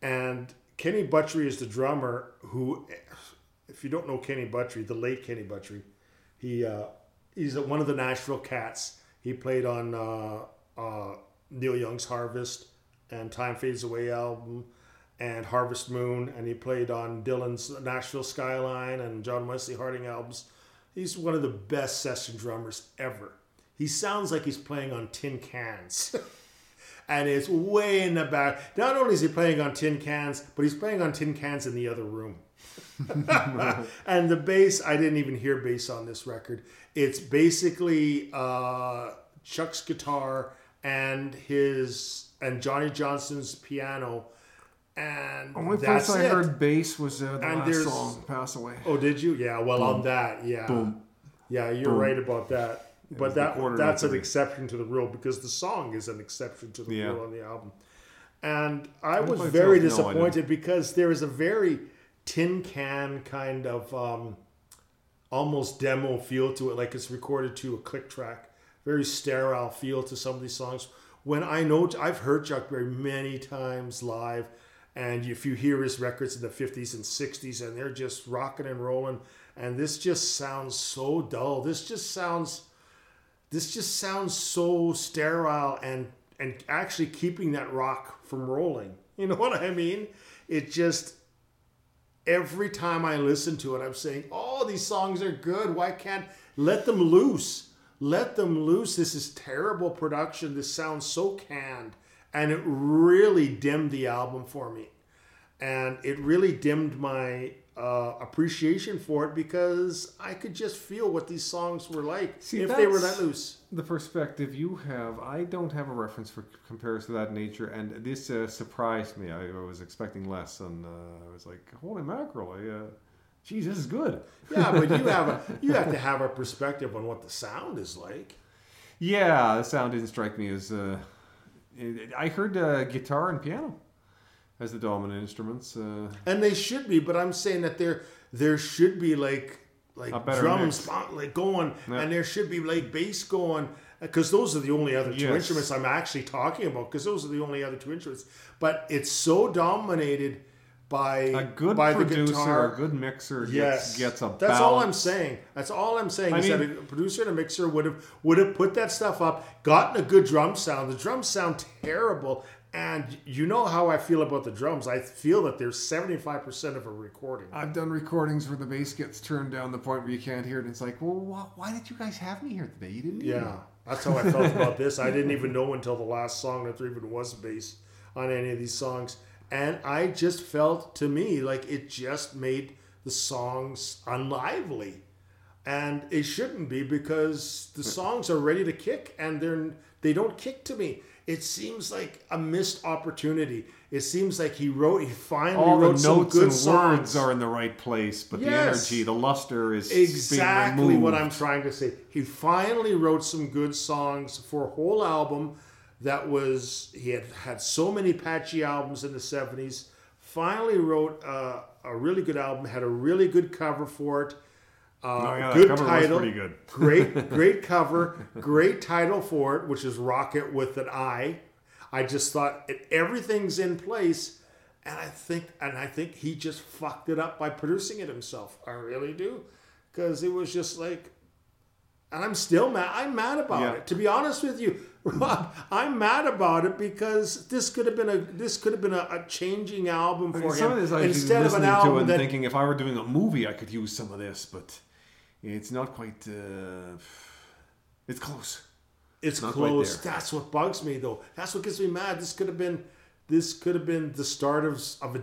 and Kenny Buttrey is the drummer. Who, if you don't know Kenny Buttrey, the late Kenny Buttrey, he uh, he's one of the Nashville Cats. He played on uh, uh, Neil Young's Harvest and Time Fades Away album and Harvest Moon, and he played on Dylan's Nashville Skyline and John Wesley Harding albums. He's one of the best session drummers ever. He sounds like he's playing on tin cans. and it's way in the back. Not only is he playing on tin cans, but he's playing on tin cans in the other room. and the bass, I didn't even hear bass on this record. It's basically uh, Chuck's guitar and his and Johnny Johnson's piano, and Only place I it. heard bass was uh, the And last song, "Pass Away." Oh, did you? Yeah. Well, on that, yeah, Boom. yeah, you're Boom. right about that. But that that's an exception to the rule because the song is an exception to the Yeah. rule on the album. And I was play very Phil's? No, disappointed because there is a very tin can kind of um, almost demo feel to it, like it's recorded to a click track. Very sterile feel to some of these songs. When I know I've heard Chuck Berry many times live, and if you hear his records in the 50s and 60s, and they're just rocking and rolling, and this just sounds so dull. This just sounds this just sounds so sterile and and actually keeping that rock from rolling. You know what I mean? It just every time I listen to it, I'm saying, "Oh, these songs are good. Why can't let them loose? Let them loose. This is terrible production. This sounds so canned." And it really dimmed the album for me. And it really dimmed my uh, appreciation for it because I could just feel what these songs were like See, if they were let loose. The perspective you have, I don't have a reference for comparison to that nature, and this uh, surprised me. I, I was expecting less, and uh, I was like, "Holy mackerel! I, uh, geez, this is good." Yeah, but you have a you have to have a perspective on what the sound is like. Yeah, the sound didn't strike me as. Uh, I heard uh, guitar and piano as the dominant instruments. Uh, And they should be, but I'm saying that there there should be like like drums spot- like going, Yeah. and there should be like bass going, because those are the only other two Yes. instruments I'm actually talking about. Because those are the only other two instruments. But it's so dominated by a good by the producer, guitar. a good mixer Yes, gets, gets a That's all I'm saying. That's all I'm saying I is that mean- a producer and a mixer would have would have put that stuff up, gotten a good drum sound. The drums sound terrible, and you know how I feel about the drums. I feel that they're seventy five percent of a recording. I've done recordings where the bass gets turned down the point where you can't hear it. And it's like, well, why, why did you guys have me here today? You didn't. Yeah, me." that's how I felt about this. I didn't even know until the last song that there even was bass on any of these songs. And I just felt to me like it just made the songs unlively. And it shouldn't be because the hmm. songs are ready to kick and they're they don't kick to me. it seems like a missed opportunity. It seems like he wrote, he finally All the wrote some notes good and songs. words are in the right place, but the energy, the luster is exactly what. I'm trying to say. He finally wrote some good songs for a whole album that was he had had so many patchy albums in the 70s. Finally wrote uh, a really good album, had a really good cover for it. Uh, Oh, yeah, good title, pretty good. great, great cover, great title for it, which is Rockit with an I. I just thought it, everything's in place, and I think, and I think he just fucked it up by producing it himself. I really do, because it was just like, and I'm still mad. I'm mad about Yeah. it. To be honest with you, Rob, I'm mad about it because this could have been a this could have been a, a changing album for Some him of this I was instead of an album that thinking if I were doing a movie, I could use some of this, but it's not quite. Uh, it's close. It's Not close. That's what bugs me, though. That's what gets me mad. This could have been, this could have been the start of of a.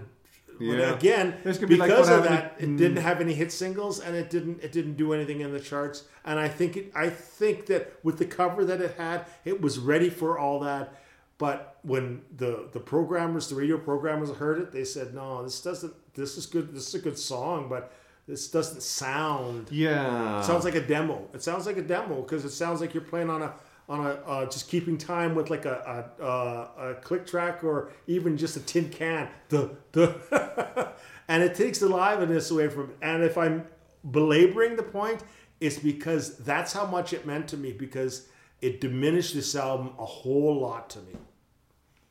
when Yeah. Again, This could be like because what of that, to- it didn't have any hit singles, and it didn't it didn't do anything in the charts. And I think it, I think that with the cover that it had, it was ready for all that. But when the the programmers, the radio programmers heard it, they said, "No, this doesn't. This is good. This is a good song, but this doesn't sound Yeah. sounds like a demo. It sounds like a demo because it sounds like you're playing on a on a uh, just keeping time with like a a, a a click track or even just a tin can. The the and it takes the liveliness away from. And if I'm belaboring the point, it's because that's how much it meant to me because it diminished this album a whole lot to me.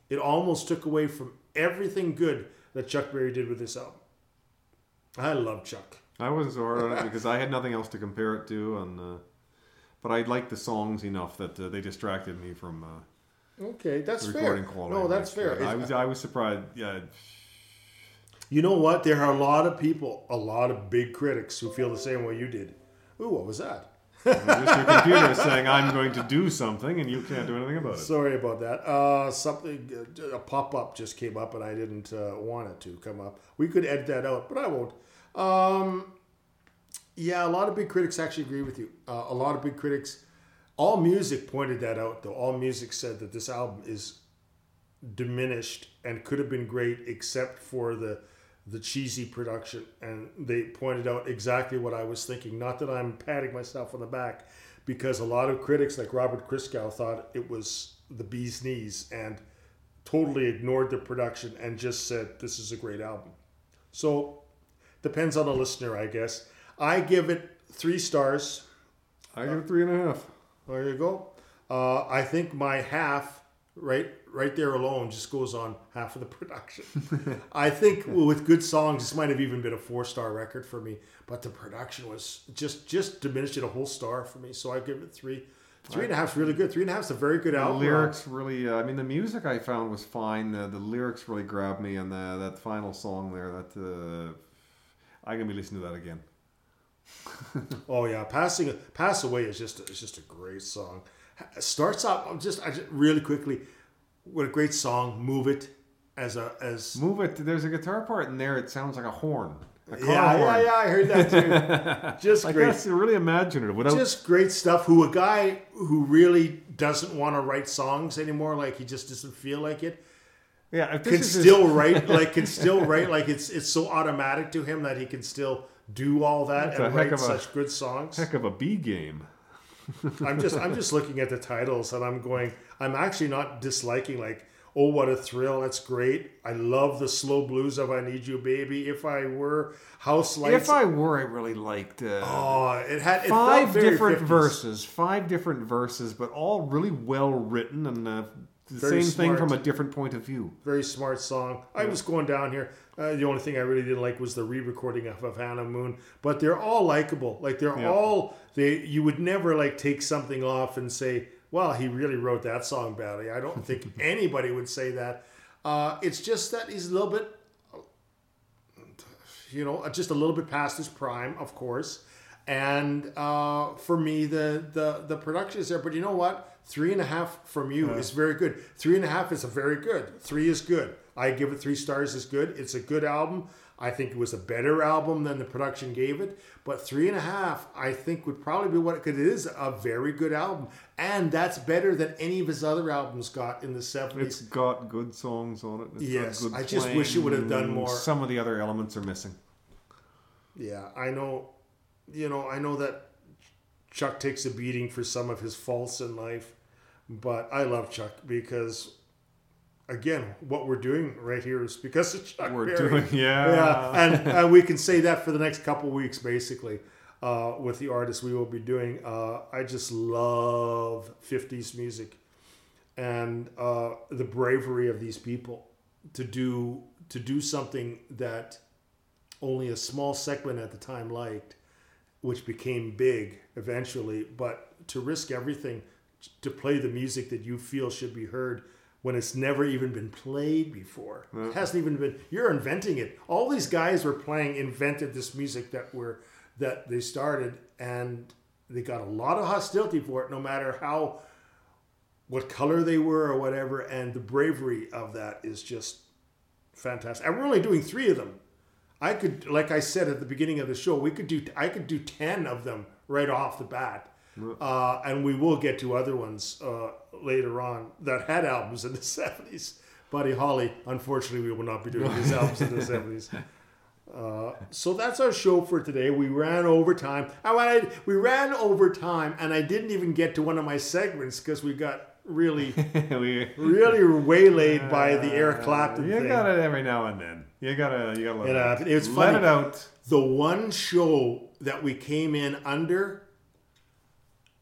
It almost took away from everything good that Chuck Berry did with this album. I love Chuck. I wasn't so hard on it because I had nothing else to compare it to, and uh, but I liked the songs enough that uh, they distracted me from uh, Okay, that's the fair. quality. No, that's fair. I was I was surprised. Yeah, You know what? There are a lot of people, a lot of big critics who feel the same way you did. Ooh, what was that? just your computer saying I'm going to do something and you can't do anything about it. Sorry about that. Uh, something, uh, a pop up just came up and I didn't uh, want it to come up. We could edit that out, but I won't. Um, yeah, a lot of big critics actually agree with you. Uh, a lot of big critics, All Music pointed that out, though. All Music said that this album is diminished and could have been great except for the the cheesy production and they pointed out exactly what I was thinking not that I'm patting myself on the back because a lot of critics like Robert Christgau thought it was the bee's knees and totally ignored the production and just said this is a great album so depends on the listener I guess I give it 3 stars I give it three and a half. there you go. Uh, I think my half, right, right there alone, just goes on half of the production. I think with good songs, this might have even been a four star record for me. But the production was just just diminished it a whole star for me. So I give it three. Three and a half is really good. Three and a half is a very good album. The lyrics really, uh, I mean, the music I found was fine. The, the lyrics really grabbed me, and the, that final song there, that uh, I'm gonna be listening to that again. Oh yeah, passing pass away is just it's just a great song. It starts off I'm just I just really quickly. What a great song! Move it as a as Move it. There's a guitar part in there. It sounds like a horn, a yeah horn. yeah yeah I heard that too. just Like great. that's really imaginative. Without just great stuff. Who a guy who really doesn't want to write songs anymore, like he just doesn't feel like it, yeah, can his- still write like can still write like it's it's so automatic to him that he can still do all that That's and write of a- such good songs. heck of a B game. I'm just I'm just looking at the titles and I'm going. I'm actually not disliking like. Oh, what a thrill! That's great. I love the slow blues of "I Need You, Baby." If I were house lights, If I were, I really liked uh, oh, it had it five different 50s. verses, five different verses, but all really well written and uh, Very same thing from a different point of view. Very smart song. I was going down here. Uh, the only thing I really didn't like was the re-recording of, of Havana Moon. But they're all likable. Like they're Yeah. all they. You would never like take something off and say, "Well, he really wrote that song badly." I don't think anybody would say that. Uh, it's just that he's a little bit, you know, just a little bit past his prime, of course. And uh, for me, the, the the production is there. But you know what? Three and a half from you is very good. Three and a half is a very good. Three is good. I give it three stars. Is good. It's a good album. I think it was a better album than the production gave it. But three and a half, I think, would probably be what it because it is a very good album, and that's better than any of his other albums got in the seventies. It's got good songs on it. It's Yes, good I just wish it would have done more. Some of the other elements are missing. Yeah, I know. You know, I know that Chuck takes a beating for some of his faults in life, but I love Chuck because, again, what we're doing right here is because of Chuck. We're Berry. doing, yeah. yeah, and, and we can say that for the next couple weeks, basically, uh, with the artists we will be doing. Uh, I just love '50s music, and uh, the bravery of these people to do to do something that only a small segment at the time liked, which became big eventually. But to risk everything to play the music that you feel should be heard when it's never even been played before. It hasn't even been. You're inventing it. All these guys were playing invented this music that were that they started, and they got a lot of hostility for it. No matter how what color they were or whatever, and the bravery of that is just fantastic. And we're only doing three of them. I could, like I said at the beginning of the show, we could do. I could do ten of them right off the bat, uh, and we will get to other ones uh, later on that had albums in the seventies. Buddy Holly, unfortunately, we will not be doing his albums in the seventies. Uh, so that's our show for today. We ran over time. And I, we ran over time, and I didn't even get to one of my segments because we got really, we, really waylaid by the Eric Clapton You thing. got it every now and then. You gotta, you gotta let It it, out. It's let funny. it out. the one show that we came in under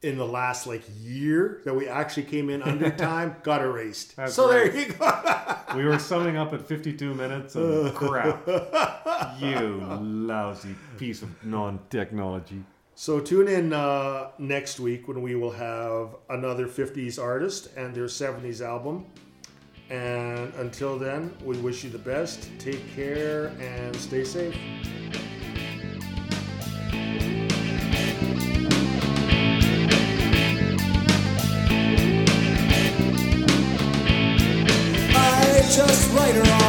in the last like year that we actually came in under time got erased. That's so right. there you go. We were summing up at 52 minutes and crap. You lousy piece of non-technology. so tune in uh, next week when we will have another 50s artist and their 70s album. And until then, we wish you the best. Take care and stay safe. Just her on